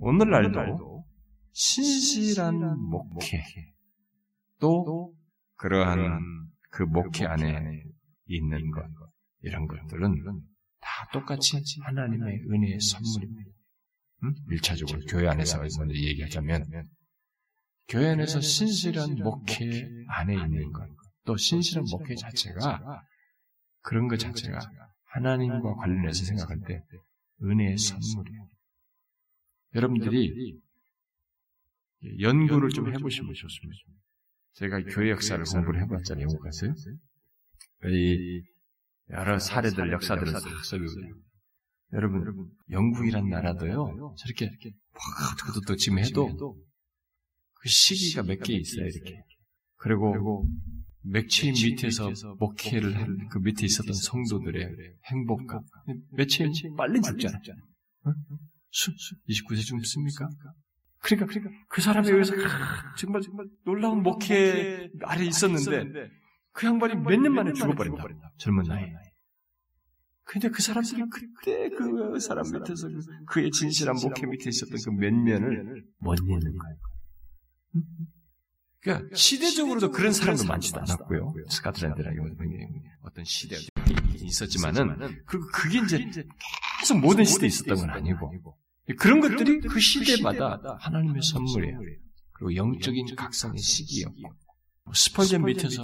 오늘날도 신실한 목회 또 그러한 그 목회 안에 있는 것 이런 것들은 다 똑같이 하나님의 은혜의 선물입니다. 음? 1차적으로 교회 안에서 먼저 얘기하자면 교회 안에서 신실한 목회 안에 있는 것, 또 신실한 목회 자체가 그런 것 자체가 하나님과 관련해서 생각할 때 은혜의 선물이에요. 여러분들이 연구를 좀 해보시면 좋습니다. 제가 교회 역사를 공부를 해봤잖아요, 영국 가서. 이 여러 사례들, 역사들을 싹 써보고 요. 여러분, 영국이란 나라도요, 저렇게, 와, 또 지금 해도, 그 시기가 몇 개 있어요, 이렇게. 그리고, 맥체인 밑에서 목회를 한 그 밑에 있었던 성도들의 행복감. 맥체인 빨리 죽잖아. 어? 29세쯤 씁니까? 그러니까, 그러니까, 그 사람에 의해서 정말, 정말 놀라운 목회 아래 있었는데, 그 양반이 몇 년 만에 죽어버린다. 젊은 나이에. 근데 그 사람들이 그때 그 사람 밑에서 그의 진실한 목회 밑에 있었던 그 면면을 못 읽는 거예요. 그러니까 시대적으로도 그런 사람도 많지도 않았고요. 스카트랜드라는 어떤 시대가 있었지만은 그 그게 이제 계속 모든 시대에 있었던 건 아니고 그런 것들이 그 시대마다 하나님의 선물이에요. 그리고 영적인 각성의 시기였고 스펄전 밑에서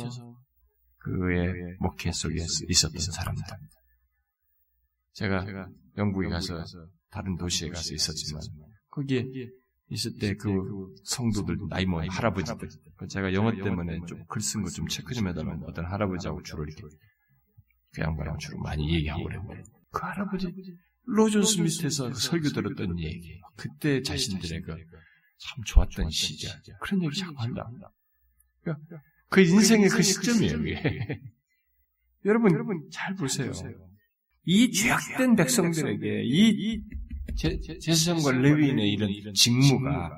그의 목회 속에 있었던 사람들. 제가 영국에 가서 다른 도시에 가서 있었지만 거기에 있을 때 그 성도들 나이 먹은 할아버지들. 제가 영어 때문에 좀 글 쓴 거 좀 체크 좀 해달라고 어떤 할아버지하고 주로 이렇게 그 양반하고 주로 많이 얘기하고 그랬는데 그 할아버지 로존스 밑에서 설교 들었던 얘기. 그때 자신들의 그 참 좋았던 시절. 그런 얘기 자꾸 한다. 그러니까 그 인생의 그 시점이에요. 여러분 잘 보세요. 이 죄악된 백성들에게 이 제사장과 레위인의 이런 직무가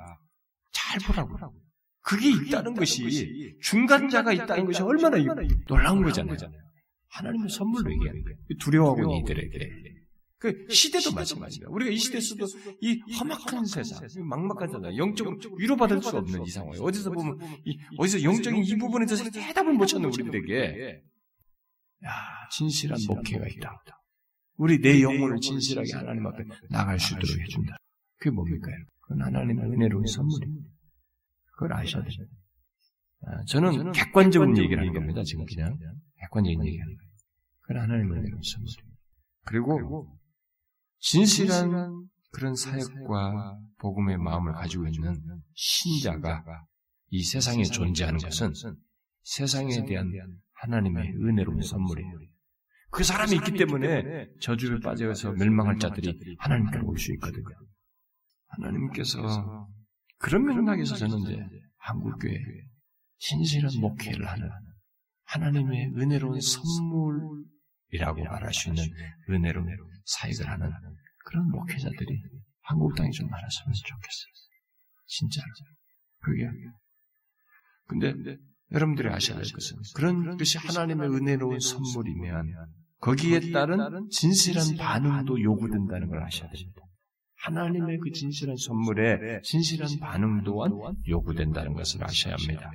잘 보라고. 그게 있다는 것이 중간자가 있다는 것이 얼마나 놀라운 거잖아요. 하나님의 선물로 얘기하는 거예요. 두려워하고 있는 이들에게. 그 시대도 마찬가지입니다. 우리가 이 시대에서도 이 험악한 세상, 막막한 세상, 영적으로 위로받을 수 없는 이 상황에 어디서 보면 이, 어디서 영적인 이 부분에 대해서 대답을 못 찾는 우리들에게 야 진실한 목회가 있다. 우리 내 영혼을 진실하게 하나님 앞에 나갈 수 있도록 해준다. 그게 뭡니까? 그건 하나님의 은혜로운 선물입니다. 그걸 아셔야 돼요. 아, 저는 객관적인 얘기를 하는 겁니다. 지금 그냥 객관적인 얘기하는 거예요. 그건 하나님의 은혜로운 선물입니다. 그리고 진실한 그런 사역과 복음의 마음을 가지고 있는 신자가 이 세상에 존재하는 것은 세상에 대한 하나님의 은혜로운 선물이에요. 그 사람이 있기 때문에 저주를 빠져서 멸망할 자들이 하나님께로 올수 있거든요. 하나님께서 그런 맥락에서 저는 이제 한국교회 신실한 목회를 하는 하나님의 은혜로운 선물이라고 말할 수 있는 은혜로운 사역을 하는 그런 목회자들이 한국 땅에 좀 많았으면 좋겠어요. 진짜로. 그게. 근데 여러분들이 아셔야 될 것은 그런 것이 하나님의 은혜로운 선물이면 거기에 따른 진실한 반응도 요구된다는 걸 아셔야 됩니다. 하나님의 그 진실한 선물에 진실한 반응 또한 요구된다는 것을 아셔야 합니다.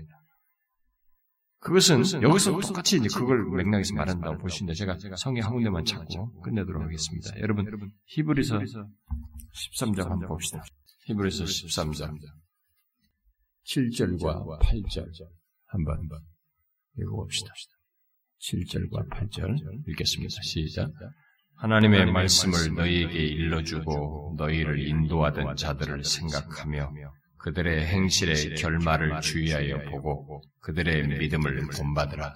그것은 여기서 똑같이 이제 그걸 맥락에서 말한다고 보시는데 제가 성경 한 군데만 찾고 끝내도록 하겠습니다. 여러분 히브리서 13장 한번 봅시다. 히브리서 13장 7절과 8절 한번 읽어봅시다. 7절과 8절 읽겠습니다. 시작. 하나님의 말씀을 너희에게 일러주고 너희를 인도하던 자들을 생각하며 그들의 행실의 결말을 주의하여 보고 그들의 믿음을 본받으라.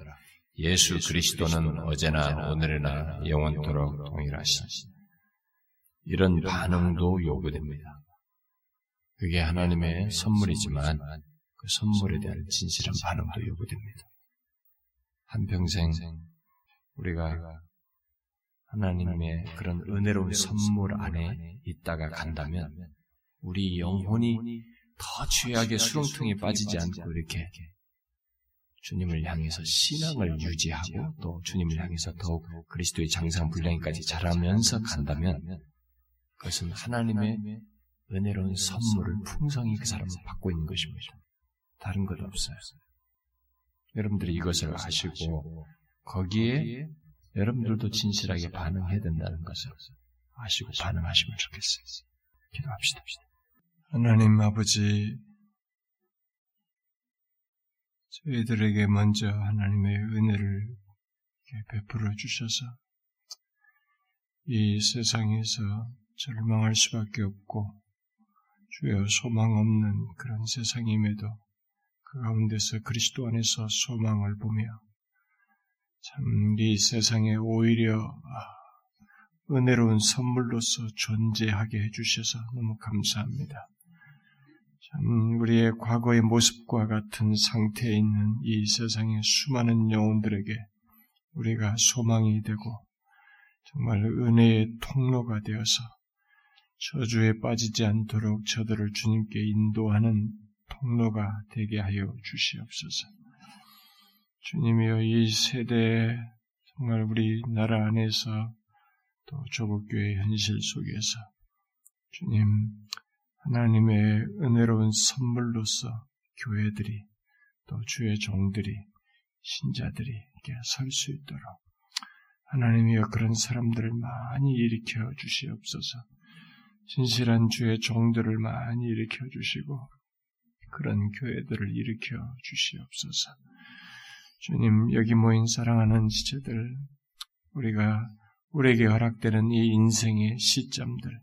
예수 그리스도는 어제나 오늘이나 영원토록 동일하시. 이런 반응도 요구됩니다. 그게 하나님의 선물이지만 그 선물에 대한 진실한 반응도 요구됩니다. 한평생 우리가 하나님의 그런 은혜로운 선물 안에 있다가 간다면 우리 영혼이 더 죄악의 수렁통에 빠지지 않고 이렇게 주님을 향해서 신앙을 유지하고 또 주님을 향해서 더욱 그리스도의 장상 분량까지 자라면서 간다면 그것은 하나님의 은혜로운 선물을 풍성히 그 사람을 받고 있는 것입니다. 다른 것 없어요. 여러분들이 이것을 아시고 거기에 여러분들도 진실하게 반응해야 된다는 것을 아시고 반응하시면 좋겠어요. 기도합시다. 하나님 아버지, 저희들에게 먼저 하나님의 은혜를 베풀어 주셔서 이 세상에서 절망할 수밖에 없고 주여 소망 없는 그런 세상임에도 그 가운데서 그리스도 안에서 소망을 보며 참 이 세상에 오히려 아, 은혜로운 선물로서 존재하게 해주셔서 너무 감사합니다. 참 우리의 과거의 모습과 같은 상태에 있는 이 세상의 수많은 영혼들에게 우리가 소망이 되고 정말 은혜의 통로가 되어서 저주에 빠지지 않도록 저들을 주님께 인도하는 통로가 되게 하여 주시옵소서. 주님이여 이 세대에 정말 우리 나라 안에서 또 조국교회 현실 속에서 주님 하나님의 은혜로운 선물로서 교회들이 또 주의 종들이 신자들이 이렇게 설 수 있도록 하나님이여 그런 사람들을 많이 일으켜 주시옵소서. 진실한 주의 종들을 많이 일으켜 주시고 그런 교회들을 일으켜 주시옵소서. 주님 여기 모인 사랑하는 지체들 우리가 우리에게 허락되는 이 인생의 시점들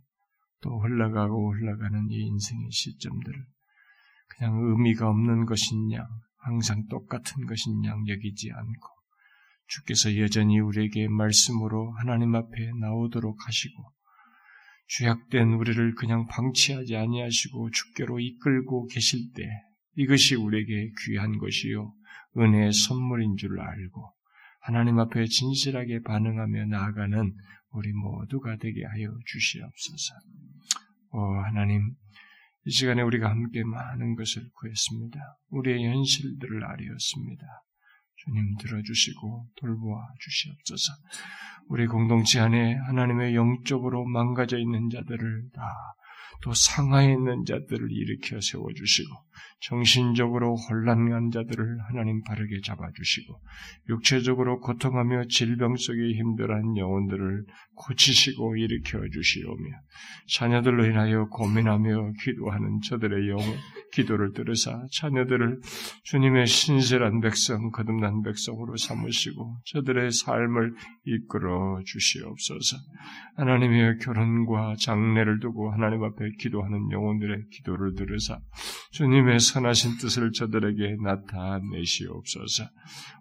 또 흘러가고 흘러가는 이 인생의 시점들을 그냥 의미가 없는 것인 양 항상 똑같은 것인 양 여기지 않고 주께서 여전히 우리에게 말씀으로 하나님 앞에 나오도록 하시고 주약된 우리를 그냥 방치하지 아니하시고 주께로 이끌고 계실 때 이것이 우리에게 귀한 것이요 은혜의 선물인 줄 알고 하나님 앞에 진실하게 반응하며 나아가는 우리 모두가 되게 하여 주시옵소서. 오 하나님 이 시간에 우리가 함께 많은 것을 구했습니다. 우리의 현실들을 알리었습니다. 주님 들어주시고 돌보아 주시옵소서. 우리 공동체 안에 하나님의 영적으로 망가져 있는 자들을 다 또 상하에 있는 자들을 일으켜 세워주시고 정신적으로 혼란한 자들을 하나님 바르게 잡아주시고 육체적으로 고통하며 질병 속에 힘들어한 영혼들을 고치시고 일으켜 주시오며 자녀들로 인하여 고민하며 기도하는 저들의 영혼 기도를 들으사 자녀들을 주님의 신실한 백성 거듭난 백성으로 삼으시고 저들의 삶을 이끌어 주시옵소서. 하나님의 결혼과 장례를 두고 하나님 앞에 기도하는 영혼들의 기도를 들으사 주님의 선하신 뜻을 저들에게 나타내시옵소서.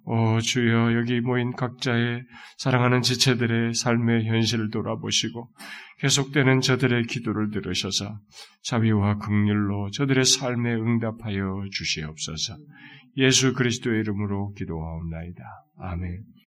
오 주여 여기 모인 각자의 사랑하는 지체들의 삶의 현실을 돌아보시고 계속되는 저들의 기도를 들으셔서 자비와 극률로 저들의 삶에 응답하여 주시옵소서. 예수 그리스도의 이름으로 기도하옵나이다. 아멘.